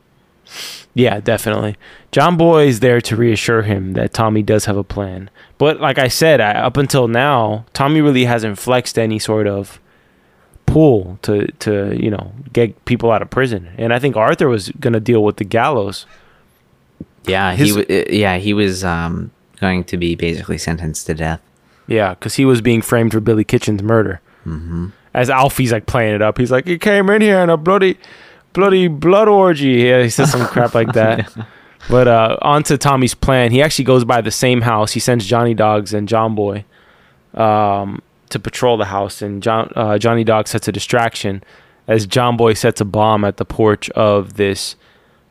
Yeah, definitely. John Boy is there to reassure him that Tommy does have a plan. But like I said, I, up until now, Tommy really hasn't flexed any sort of pull to to you know get people out of prison. And I think Arthur was gonna deal with the gallows. Yeah, His- he w- uh, yeah he was um, going to be basically sentenced to death. Yeah, because he was being framed for Billy Kitchen's murder. Mm-hmm. As Alfie's like playing it up, he's like, "He came in here in a bloody, bloody blood orgy." Yeah, he says some crap like (laughs) that. But uh, on to Tommy's plan. He actually goes by the same house. He sends Johnny Dogs and John Boy um, to patrol the house, and John uh, Johnny Dog sets a distraction as John Boy sets a bomb at the porch of this.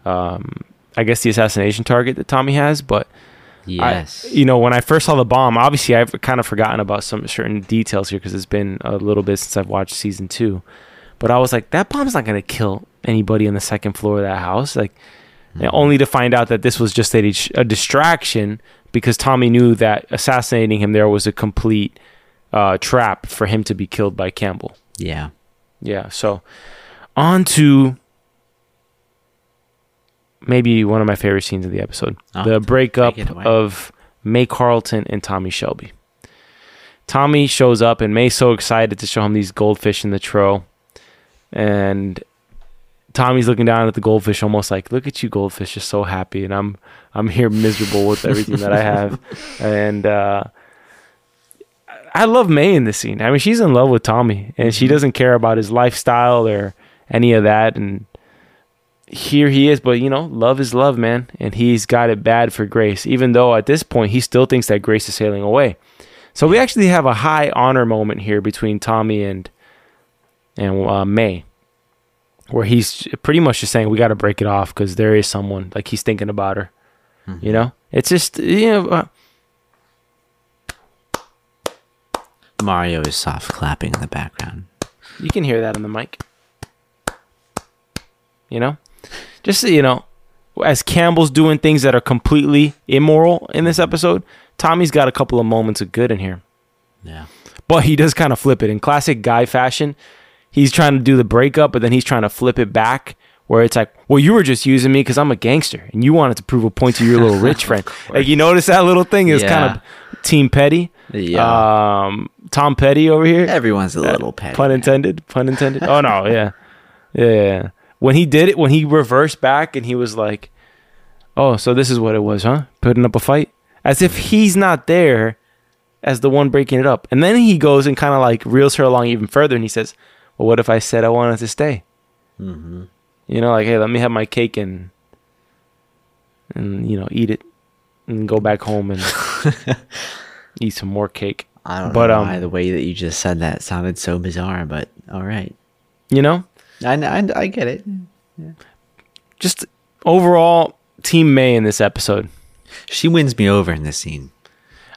Um, I guess the assassination target that Tommy has, but I- Yes. you know, when I first saw the bomb, obviously I've kind of forgotten about some certain details here because it's been a little bit since I've watched season two. But I was like, that bomb's not going to kill anybody on the second floor of that house. Like, Mm-hmm. only to find out that this was just a, a distraction because Tommy knew that assassinating him there was a complete uh, trap for him to be killed by Campbell. yeah. Yeah. So, on to maybe one of my favorite scenes of the episode Oh, the breakup take it away. of May Carlton and Tommy Shelby. Tommy shows up, and May's so excited to show him these goldfish in the tro. And Tommy's looking down at the goldfish, almost like, "Look at you, goldfish! You're so happy." And I'm, I'm here miserable with everything that I have. (laughs) And uh, I love May in this scene. I mean, she's in love with Tommy, and she doesn't care about his lifestyle or any of that. And here he is, but you know, love is love, man, and he's got it bad for Grace. Even though at this point he still thinks that Grace is sailing away. So we actually have a high honor moment here between Tommy and and uh, May, where he's pretty much just saying we got to break it off because there is someone like he's thinking about her. You know, it's just you know. Uh, Mario is soft clapping in the background. You can hear that on the mic. You know? Just so you know, as Campbell's doing things that are completely immoral in this episode, Tommy's got a couple of moments of good in here. Yeah. But he does kind of flip it. In classic guy fashion, he's trying to do the breakup, but then he's trying to flip it back where it's like, well, you were just using me because I'm a gangster and you wanted to prove a point to your little rich (laughs) friend. Like, you notice that little thing is kind of Team Petty. Yeah. Um, Tom Petty over here. Everyone's a little petty. Pun intended. Pun intended. Oh no, (laughs) yeah. yeah, yeah. yeah. When he did it, when he reversed back and he was like, "Oh, so this is what it was, huh? Putting up a fight," as if he's not there as the one breaking it up. And then he goes and kind of like reels her along even further, and he says, "Well, what if I said I wanted to stay?" Mm-hmm. You know, like, hey, let me have my cake and and you know eat it and go back home and (laughs) eat some more cake. I don't But, know um, why the way that you just said that sounded so bizarre, but all right. You know, I, I, I get it. just overall team may in this episode She wins me over in this scene.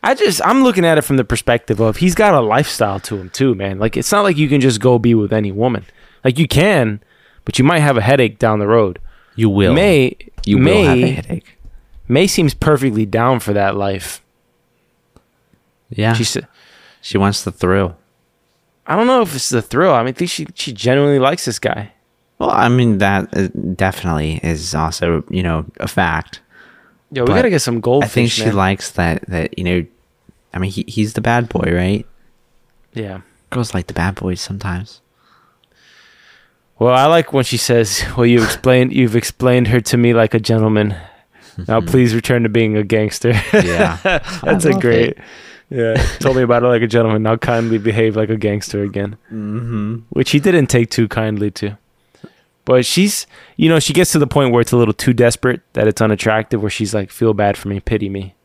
I just I'm looking at it from the perspective of he's got a lifestyle to him too, man. Like it's not like you can just go be with any woman. Like you can, but you might have a headache down the road. You will. May you May will have a headache. May seems perfectly down for that life. Yeah. She said She, wants the thrill. I don't know if it's the thrill. I mean, I think she she genuinely likes this guy. Well, I mean that uh, definitely is also you know a fact. Yo, we But gotta get some goldfish. I think she man. likes that that you know. I mean, he, he's the bad boy, right? Yeah. Girls like the bad boys sometimes. Well, I like when she says, "Well, you explained you've explained her to me like a gentleman. Now, (laughs) please return to being a gangster." Yeah, (laughs) That's a great. it. Yeah, told me about it like a gentleman. Now kindly behave like a gangster again. Mm-hmm. Which he didn't take too kindly to. But she's, you know, she gets to the point where it's a little too desperate that it's unattractive. Where she's like, "Feel bad for me, pity me,"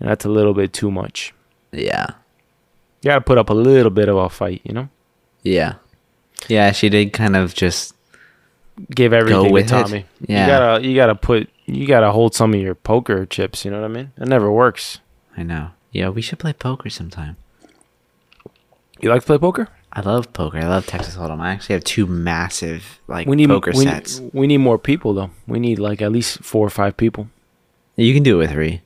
and that's a little bit too much. Yeah, You gotta put up a little bit of a fight, you know. yeah, yeah. She did kind of just Give everything go with to it. Tommy. Yeah. You gotta, you gotta put, you gotta hold some of your poker chips. You know what I mean? It never works. I know. Yeah, we should play poker sometime. You like to play poker? I love poker. I love Texas Hold'em. I actually have two massive like We need poker we, sets. We need more people though. We need like at least four or five people. You can do it with three.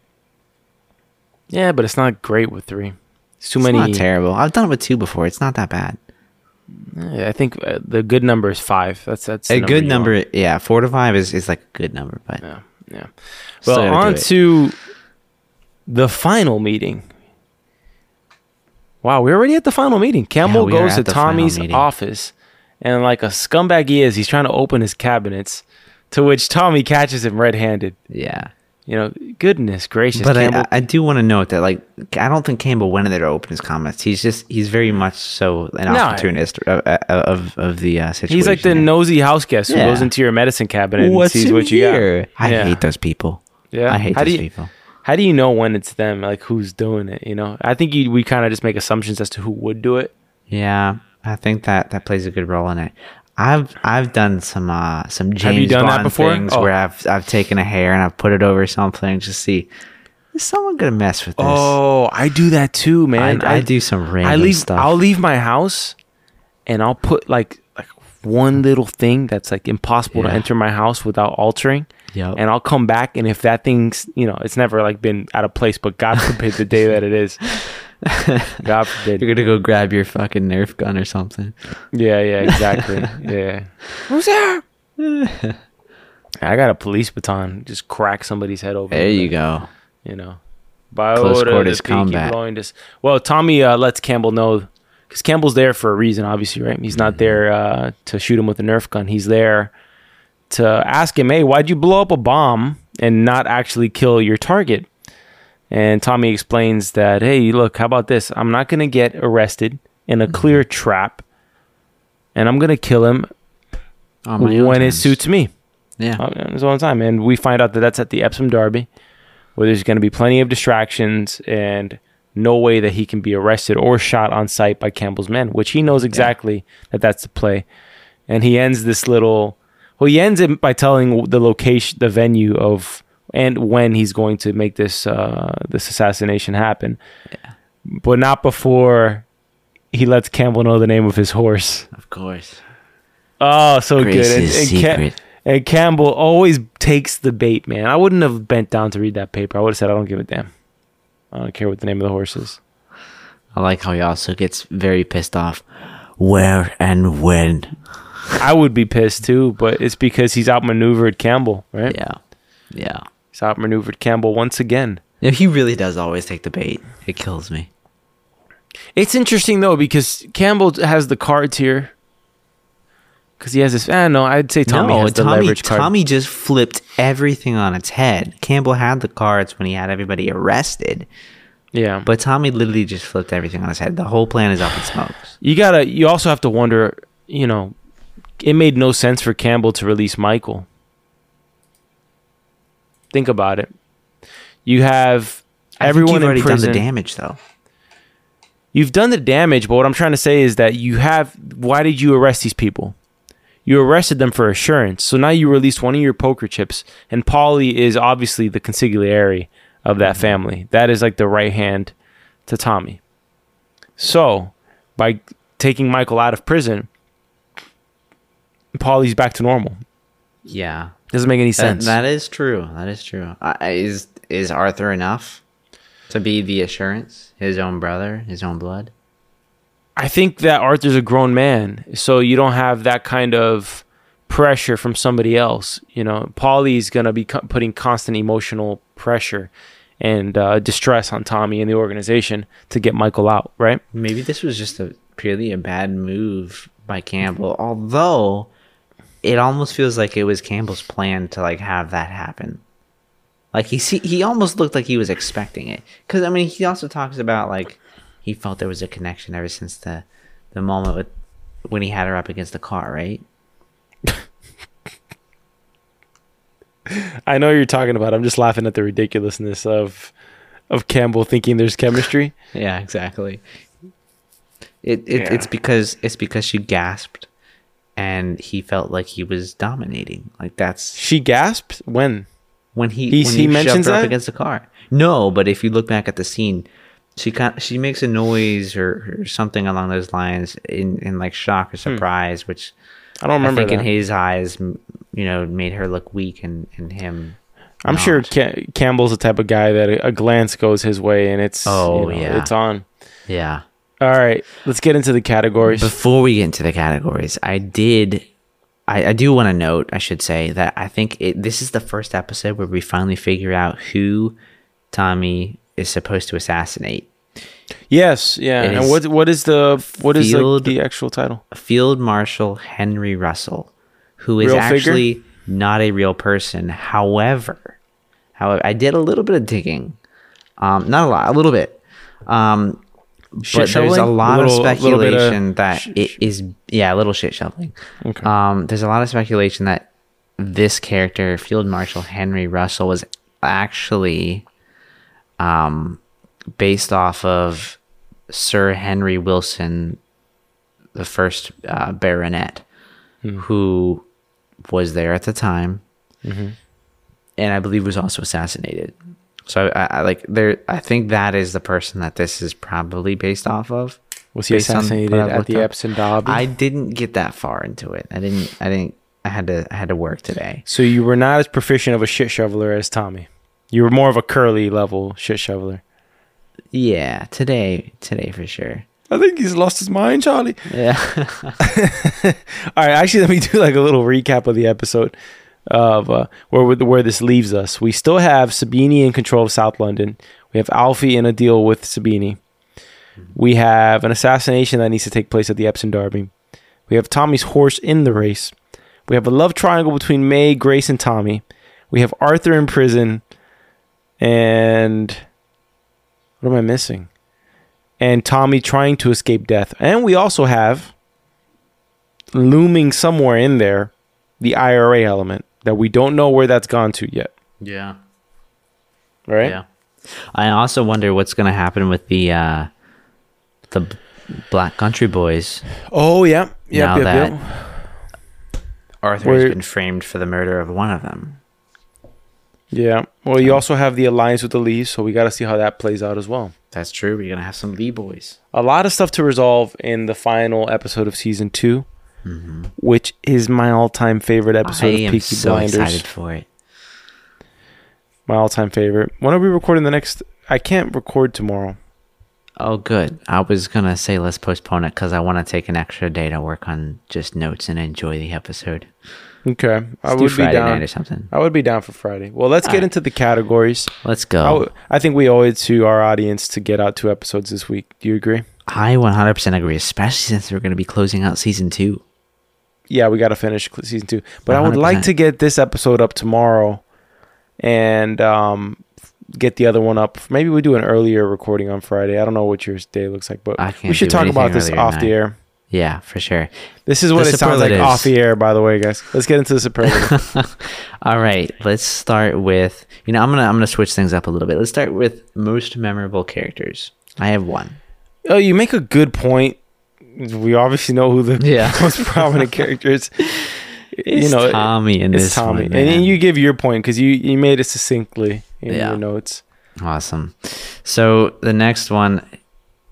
Yeah, but it's not great with three. It's too It's many. not terrible. I've done it with two before. It's not that bad. I think uh, the good number is five. That's that's a good number, want. yeah, four to five is, is like a good number, but Yeah, yeah. Well, on to the final meeting. Wow, we're already at the final meeting. Campbell are goes to at the final Tommy's office, and like a scumbag he is, he's trying to open his cabinets, to which Tommy catches him red-handed. yeah. You know, goodness gracious, But Campbell. I, I do want to note that, like, I don't think Campbell went in there to open his comments. He's just, he's very much so an No, opportunist of, of, of the uh, situation. he's like the nosy house guest who Yeah. goes into your medicine cabinet What's and sees what you here? got. I Yeah. hate those people. Yeah, I hate How those you- people. How do you know when it's them? Like who's doing it? You know, I think you, we kind of just make assumptions as to who would do it. Yeah, I think that that plays a good role in it. I've I've done some uh some James you done that Bond things Oh. where I've I've taken a hair and I've put it over something to see is someone gonna mess with this. Oh, I do that too, man. I, I do some random I leave. stuff. I'll leave my house, and I'll put like one little thing that's like impossible to enter my house without altering. Yep. And I'll come back, and if that thing's you know, it's never like been out of place, but God forbid the day that it is. (laughs) God forbid. You're gonna go grab your fucking Nerf gun or something. Yeah, yeah, exactly. (laughs) yeah. Who's there? (laughs) I got a police baton. Just crack somebody's head over. There you go. You know, by Close order, quarters the Peaky combat. Well, Tommy uh, lets Campbell know because Campbell's there for a reason, obviously, right? He's Mm-hmm. not there uh, to shoot him with a Nerf gun. He's there to ask him, "Hey, why'd you blow up a bomb and not actually kill your target?" And Tommy explains that, "Hey, look, how about this? I'm not gonna get arrested in a Mm-hmm. clear trap, and I'm gonna kill him when it suits me." Yeah. Uh, It's all the time, and we find out that that's at the Epsom Derby, where there's going to be plenty of distractions and no way that he can be arrested or shot on sight by Campbell's men, which he knows exactly that that's the play. And he ends this little. Well, he ends it by telling the location, the venue of, and when he's going to make this uh, this assassination happen, but not before he lets Campbell know the name of his horse. Of course. Oh, so good. And, and, Ca- secret. and Campbell always takes the bait, man. I wouldn't have bent down to read that paper. I would have said, I don't give a damn. I don't care what the name of the horse is. I like how he also gets very pissed off. Where and when? I would be pissed too, but it's because he's outmaneuvered Campbell, right? Yeah. Yeah. He's outmaneuvered Campbell once again. Yeah, he really does always take the bait. It kills me. It's interesting though because Campbell has the cards here. Because he has this. I eh, don't know. I'd say Tommy no, has the Tommy, leverage card. Tommy just flipped everything on its head. Campbell had the cards when he had everybody arrested, yeah, but Tommy literally just flipped everything on his head. The whole plan is up in smokes. you gotta. You also have to wonder. You know, it made no sense for Campbell to release Michael. Think about it. You have I everyone you've already done the damage, though. You've done the damage, but what I'm trying to say is that you have. Why did you arrest these people? You arrested them for assurance. So now you released one of your poker chips, and Polly is obviously the consigliere of that family. That is like the right hand to Tommy. So, by taking Michael out of prison, Polly's back to normal. Yeah. Doesn't make any That- sense. that is true. That is true. Uh, is is Arthur enough to be the assurance? His own brother, his own blood. I think that Arthur's a grown man, so you don't have that kind of pressure from somebody else. You know, Polly's gonna be co- putting constant emotional pressure and uh, distress on Tommy and the organization to get Michael out, right? Maybe this was just a purely a bad move by Campbell. Although it almost feels like it was Campbell's plan to like have that happen. Like he see, he almost looked like he was expecting it. Because I mean, he also talks about like he felt there was a connection ever since the the moment with when he had her up against the car, right? (laughs) I know what you're talking about. I'm just laughing at the ridiculousness of of Campbell thinking there's chemistry. (laughs) Yeah, exactly. It, it Yeah. it's because it's because she gasped, and he felt like he was dominating. Like that's She gasped when when he He's- when he he, mentions shoved her up against the car. No, but if you look back at the scene, she kind she makes a noise or, or something along those lines in in like shock or surprise, which I don't remember. I Hmm. think in his eyes, you know, made her look weak and and him. I'm sure not. Campbell's the type of guy that a, a glance goes his way and it's Oh, you know, yeah. it's on. Yeah. All right, let's get into the categories. Before we get into the categories, I did, I, I do want to note, I should say, that I think it, this is the first episode where we finally figure out who Tommy is supposed to assassinate. yes, yeah. It And what what is the what is Field- the actual title? Field Marshal Henry Russell, who is Real figure? actually not a real person. However, however, I did a little bit of digging, um, not a lot, a little bit. Um, but there's a lot Little- of little of speculation that sh- it is yeah, a little shit shoveling. Okay. Um, there's a lot of speculation that this character, Field Marshal Henry Russell, was actually um, based off of Sir Henry Wilson, the first uh, baronet, who was there at the time, and I believe was also assassinated. So I, I like there. I think that is the person that this is probably based off of. Was he assassinated at the up. Epsom Derby? I didn't get that far into it. I didn't. I didn't. I had to. I had to work today. so you were not as proficient of a shit shoveler as Tommy. You were more of a curly level shit shoveler. Yeah, today. Today for sure. I think he's lost his mind, Charlie. Yeah. (laughs) All right, actually, let me do like a little recap of the episode of uh, where where this leaves us. We still have Sabini in control of South London. We have Alfie in a deal with Sabini. We have an assassination that needs to take place at the Epsom Derby. We have Tommy's horse in the race. We have a love triangle between May, Grace, and Tommy. We have Arthur in prison. And what am I missing? And Tommy trying to escape death. And we also have looming somewhere in there the IRA element that we don't know where that's gone to yet. yeah. Right? Yeah. I also wonder what's going to happen with the uh, the B- Black Country Boys. Oh yeah. Yeah, Yep, Now yep, that- yep. Arthur has been framed for the murder of one of them. Yeah. Well, you also have the alliance with the Lees, so we got to see how that plays out as well. That's true. We're gonna have some Lee boys. A lot of stuff to resolve in the final episode of season 2 which is my all-time favorite episode Mm-hmm. I of am Peaky so Blinders. excited for it. My all-time favorite. When are we recording the next? I can't record tomorrow. Oh, good. I was gonna say let's postpone it because I want to take an extra day to work on just notes and enjoy the episode. Okay, I Let's do would be Friday down. night or something. I would be down for Friday. Well, let's get Alright. into the categories. Let's go. w- I think we owe it to our audience to get out two episodes this week. Do you agree? I 100% agree, especially since we're gonna be closing out season two. Yeah, we got to finish cl- season two. But I would like to get this episode up tomorrow, and um, get the other one up. Maybe we do an earlier recording on Friday. I don't know what your day looks like, but we should talk about this off than the air. Yeah, for sure. This is what The it sounds like off the air, by the way, guys. Let's get into the superlative. (laughs) All right, let's start with you know I'm gonna I'm gonna switch things up a little bit. Let's start with most memorable characters. I have one. oh, you make a good point. We obviously know who the (laughs) Yeah. (laughs) most prominent characters. It's you know, Tommy in it's this Tommy, one, and, you give your point because you you made it succinctly in Yeah. your notes. Awesome. So the next one,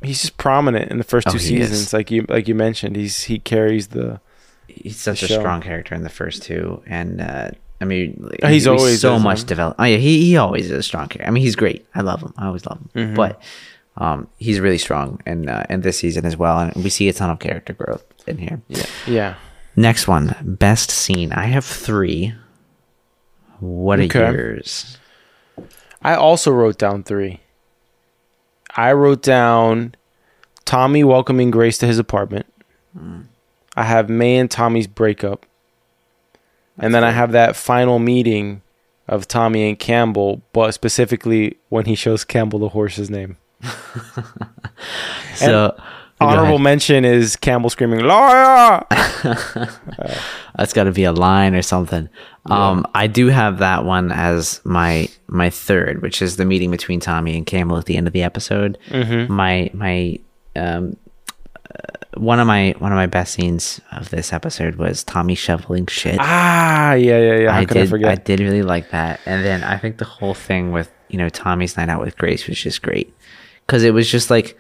He's just prominent in the first Oh, two is. seasons, like you like you mentioned. He's he carries the. he's such a show. strong character in the first two, and uh, I mean, Uh, he's always so is, much developed. Oh yeah, he he always is a strong character. I mean, he's great. I love him. I always love him. Mm-hmm. But um, he's really strong in uh, in this season as well, and we see a ton of character growth in here. Yeah. Yeah. Next one, best scene. I have three. What are Okay. yours? I also wrote down three. I wrote down Tommy welcoming Grace to his apartment. I have May and Tommy's breakup. and then I have that final meeting of Tommy and Campbell, but specifically when he shows Campbell the horse's name. (laughs) So go Honorable mention is Campbell screaming, Lawyer! (laughs) that's got to be a line or something. Um, I do have that one as my my third, which is the meeting between Tommy and Campbell at the end of the episode. Mm-hmm. My my um, uh, one of my one of my best scenes of this episode was Tommy shoveling shit. Ah, yeah, yeah, yeah. How I could did I forget? I did really like that, and then I think the whole thing with you know Tommy's night out with Grace was just great because it was just like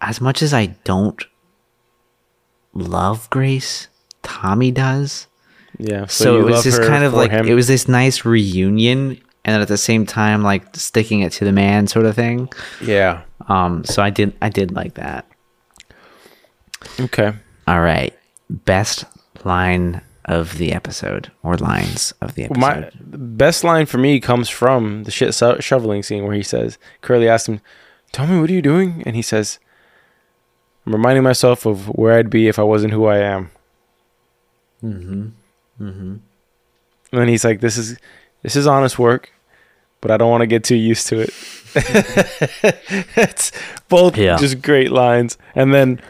as much as I don't love Grace, Tommy does. yeah. So, you it was just kind of like him. it was this nice reunion, and then at the same time like sticking it to the man sort of thing. Yeah. Um, so I did I did like that. Okay. All right, best line of the episode or lines of the episode. My best line for me comes from the shit so- shoveling scene where he says, Curly asks him, Tell me, what are you doing? And he says, I'm reminding myself of where I'd be if I wasn't who I am. Mm-hmm. Mm-hmm. And he's like, This is this is honest work, but I don't want to get too used to it. (laughs) it's both Yeah. just great lines. And then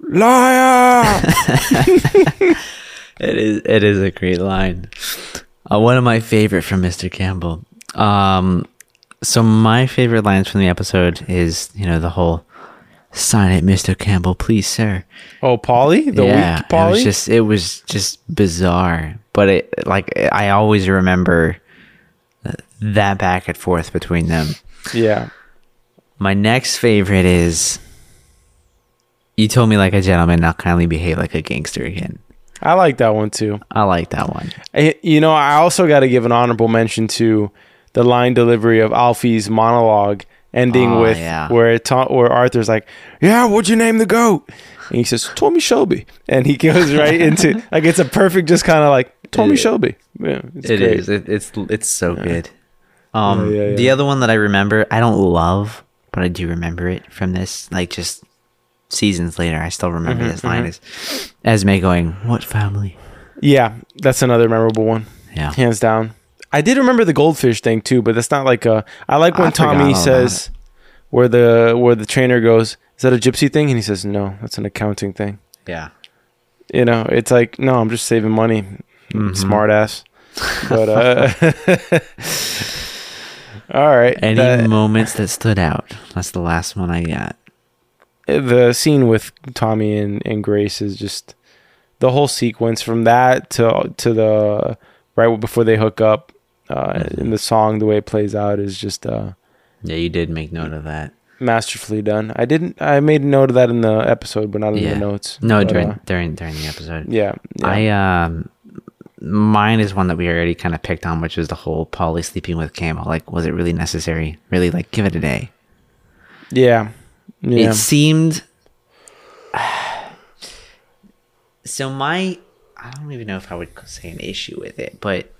Liar (laughs) It is it is a great line. Uh, one of my favorite from Mr. Campbell. Um, so my favorite lines from the episode is you know the whole sign it, Mr. Campbell, please, sir. Oh, Polly? The yeah, weak it was just it was just bizarre, but it like I always remember that back and forth between them. yeah. My next favorite is you told me like a gentleman, now kindly behave like a gangster again. I like that one too. I like that one. You know, I also got to give an honorable mention to the line delivery of Alfie's monologue, ending Oh, with yeah. where it ta- where Arthur's like, "Yeah, what'd you name the goat?" And he says, "Tommy Shelby," and he goes right into (laughs) like it's a perfect, just kind of like Tommy It- Shelby. Yeah, it's It is. It, it's it's so good. Um, Yeah, yeah, the other one that I remember, I don't love, but I do remember it from this. Like just seasons later, I still remember Mm-hmm, this line is Esme going, "What family?" Yeah, that's another memorable one, Yeah, hands down. I did remember the goldfish thing too, but that's not like a. I like when forgot Tommy says, where the where the trainer goes, "Is that a gypsy thing?" And he says, "No, that's an accounting thing." yeah. you know, it's like, no, I'm just saving money, Mm-hmm. smart ass. But uh, (laughs) all right, Any the, moments that stood out? That's the last one I got. the scene with Tommy and, and Grace is just the whole sequence from that to to the right before they hook up. Uh, Mm-hmm. in the song, the way it plays out is just uh, Yeah, you did make note of that. masterfully done. I didn't. I made note of that in the episode, but not in yeah. the notes. No, But, during uh, during during the episode. yeah, yeah. I um mine is one that we already kind of picked on, which was the whole Polly sleeping with Campbell. Like, was it really necessary? Really, like, give it a day. yeah, yeah. It seemed. (sighs) So my, I don't even know if I would say an issue with it, but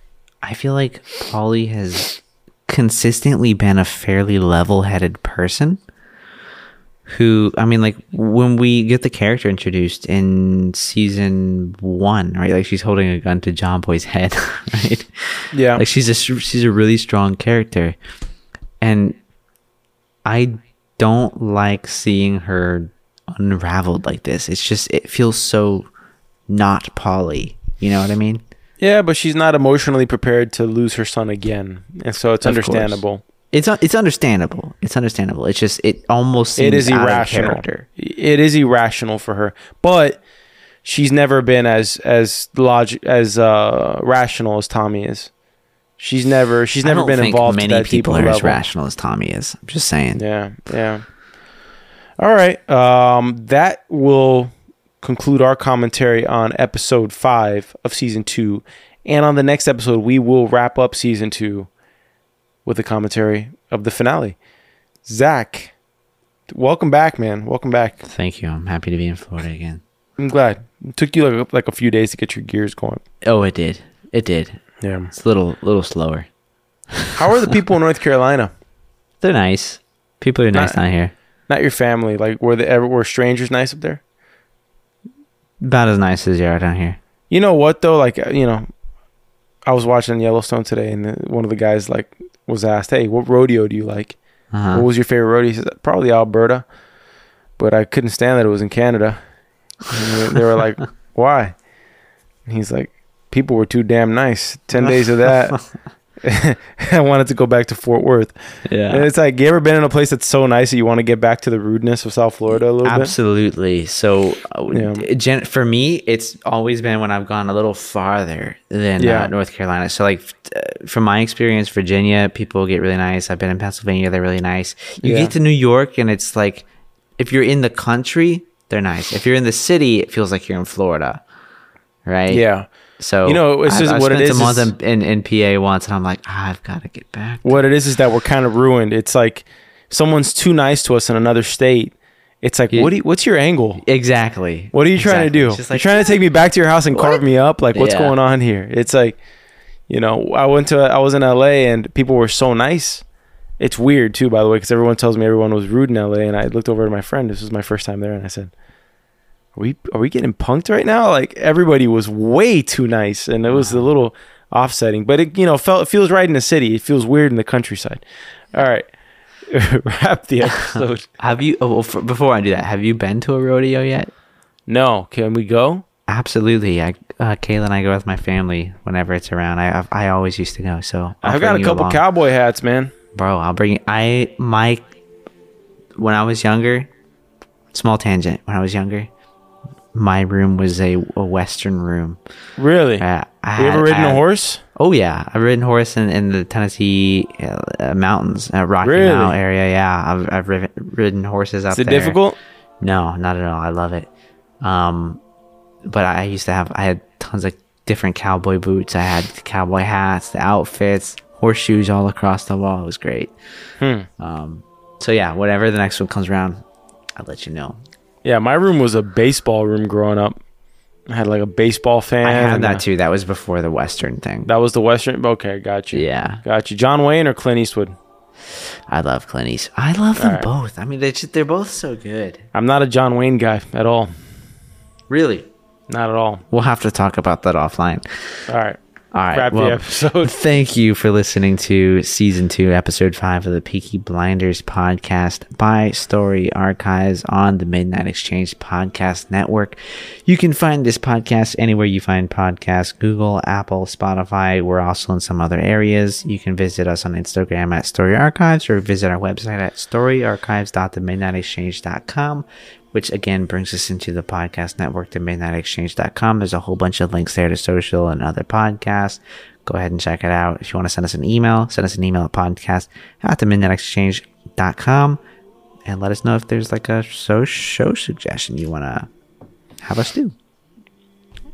I feel like Polly has consistently been a fairly level-headed person. Who I mean, like when we get the character introduced in season one, right? Like she's holding a gun to John Boy's head, (laughs) right? yeah. like she's a she's a really strong character and i don't like seeing her unraveled like this it's just it feels so not polly you know what i mean Yeah, but she's not emotionally prepared to lose her son again, and so it's Of course. understandable. it's it's understandable it's understandable it's just it almost seems It is irrational. character. It is irrational for her, but she's never been as as logic as uh, rational as Tommy is. She's never she's never been involved Many people are as rational as Tommy is. I'm just saying. Yeah, yeah. All right. Um, that will conclude our commentary on episode five of season two. And on the next episode, we will wrap up season two with a commentary of the finale. Zach, welcome back, man. Welcome back. Thank you. I'm happy to be in Florida again. I'm glad. It took you like, like a few days to get your gears going. Oh, it did. It did. Yeah. It's a little little slower. How are the people in North Carolina? (laughs) They're nice. People are nice Not- down here. Not your family. Like, were they ever were strangers nice up there? About as nice as you are down here. You know what though? Like uh, you know, I was watching Yellowstone today, and one of the guys like was asked, "Hey, what rodeo do you like? Uh-huh. What was your favorite rodeo?" He said, "Probably Alberta," but I couldn't stand that it was in Canada. And they they were like, (laughs) "Why?" And he's like, "People were too damn nice. Ten days of that." (laughs) (laughs) I wanted to go back to Fort Worth. Yeah. And it's like, you ever been in a place that's so nice that you want to get back to the rudeness of South Florida a little bit? Absolutely. So, uh, Yeah. gen- for me, it's always been when I've gone a little farther than Yeah. uh, North Carolina. So, like, uh, from my experience, Virginia, people get really nice. I've been in Pennsylvania, they're really nice. You Yeah. get to New York, and it's like, if you're in the country, they're nice. If you're in the city, it feels like you're in Florida, right? Yeah. So You know, it's I've- just I've what it spent is A month is- in, in, in PA once, and I'm like, ah, I've got to get back. what it is is that we're kind of ruined. It's like someone's too nice to us in another state. It's like, Yeah. what? Do you, what's your angle? Exactly. What are you trying to do? It's You're like, trying to take me back to your house and carve me up? Like, what's Yeah. going on here? It's like, you know, I went to, I was in LA and people were so nice. It's weird too, by the way, because everyone tells me everyone was rude in LA, and I looked over to my friend. This was my first time there, and I said, "Are we are we getting punked right now?" Like everybody was way too nice, and it was a little offsetting. But it, you know, felt it feels right in the city. It feels weird in the countryside. All right, (laughs) wrap the episode. (laughs) Have you? Oh, well, for, before I do that, have you been to a rodeo yet? no, can we go? Absolutely. I, uh, Kayla and I go with my family whenever it's around. I I, I always used to go. So I'll I've got a couple along. cowboy hats, man. bro. I'll bring. I my when I was younger. Small tangent. When I was younger, my room was a, a western room. Really? Uh, I Have you ever ridden I a had- horse? Oh yeah, I've ridden horse in, in the Tennessee uh, uh, mountains, uh, Rocky Really? Mount area. Yeah, I've I've ridden, ridden horses out Is it there. difficult? No, not at all. I love it. Um, but I used to have I had tons of different cowboy boots. I had cowboy hats, the outfits, horseshoes all across the wall. It was great. Hmm. Um, so yeah, whatever the next one comes around, I'll let you know. Yeah, my room was a baseball room growing up. I had like a baseball fan. I had that too. That was before the Western thing. That was the Western. Okay, got you. yeah, Got you. John Wayne or Clint Eastwood? I love Clint Eastwood. I love them Alright. both. I mean, they just, they're both so good. I'm not a John Wayne guy at all. Really, Not at all. we'll have to talk about that offline. All right. All right, Wrap the well, episode. (laughs) Thank you for listening to season two, episode five of the Peaky Blinders podcast by Story Archives on the Midnight Exchange Podcast Network. You can find this podcast anywhere you find podcasts Google, Apple, Spotify. We're also in some other areas. You can visit us on Instagram at Story Archives or visit our website at storyarchives.themidnightexchange.com which again brings us into the podcast network, the midnightexchange.com. There's a whole bunch of links there to social and other podcasts. Go ahead and check it out. If you want to send us an email, send us an email at podcast at the midnightexchange.com and let us know if there's like a show, show suggestion you want to have us do.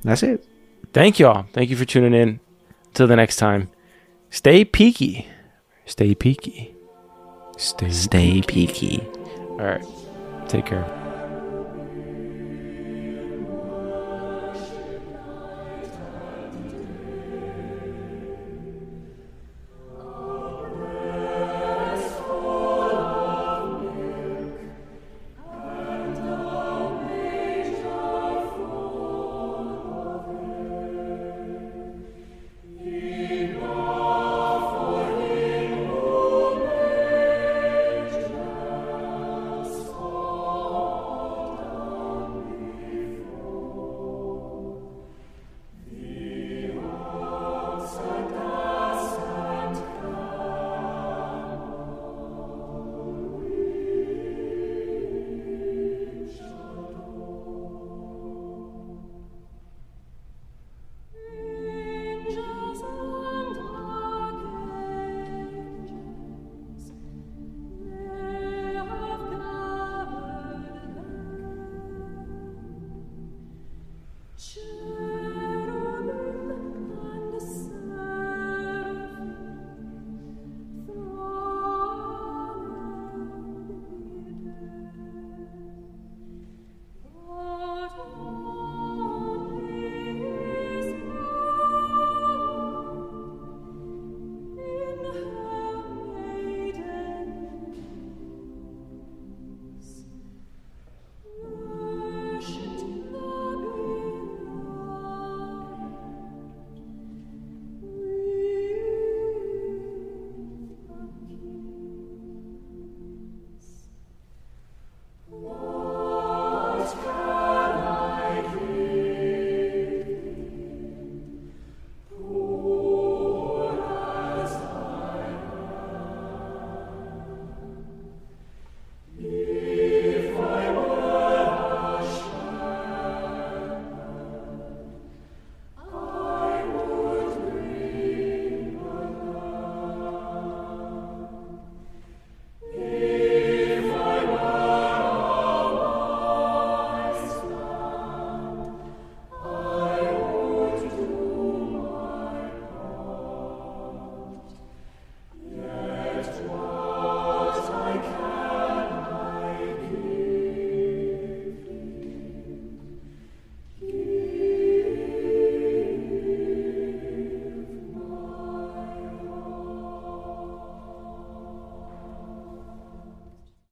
That's it. Thank y'all. Thank you for tuning in. Till the next time. Stay peaky. Stay peaky. Stay. Stay peaky. All right. Take care.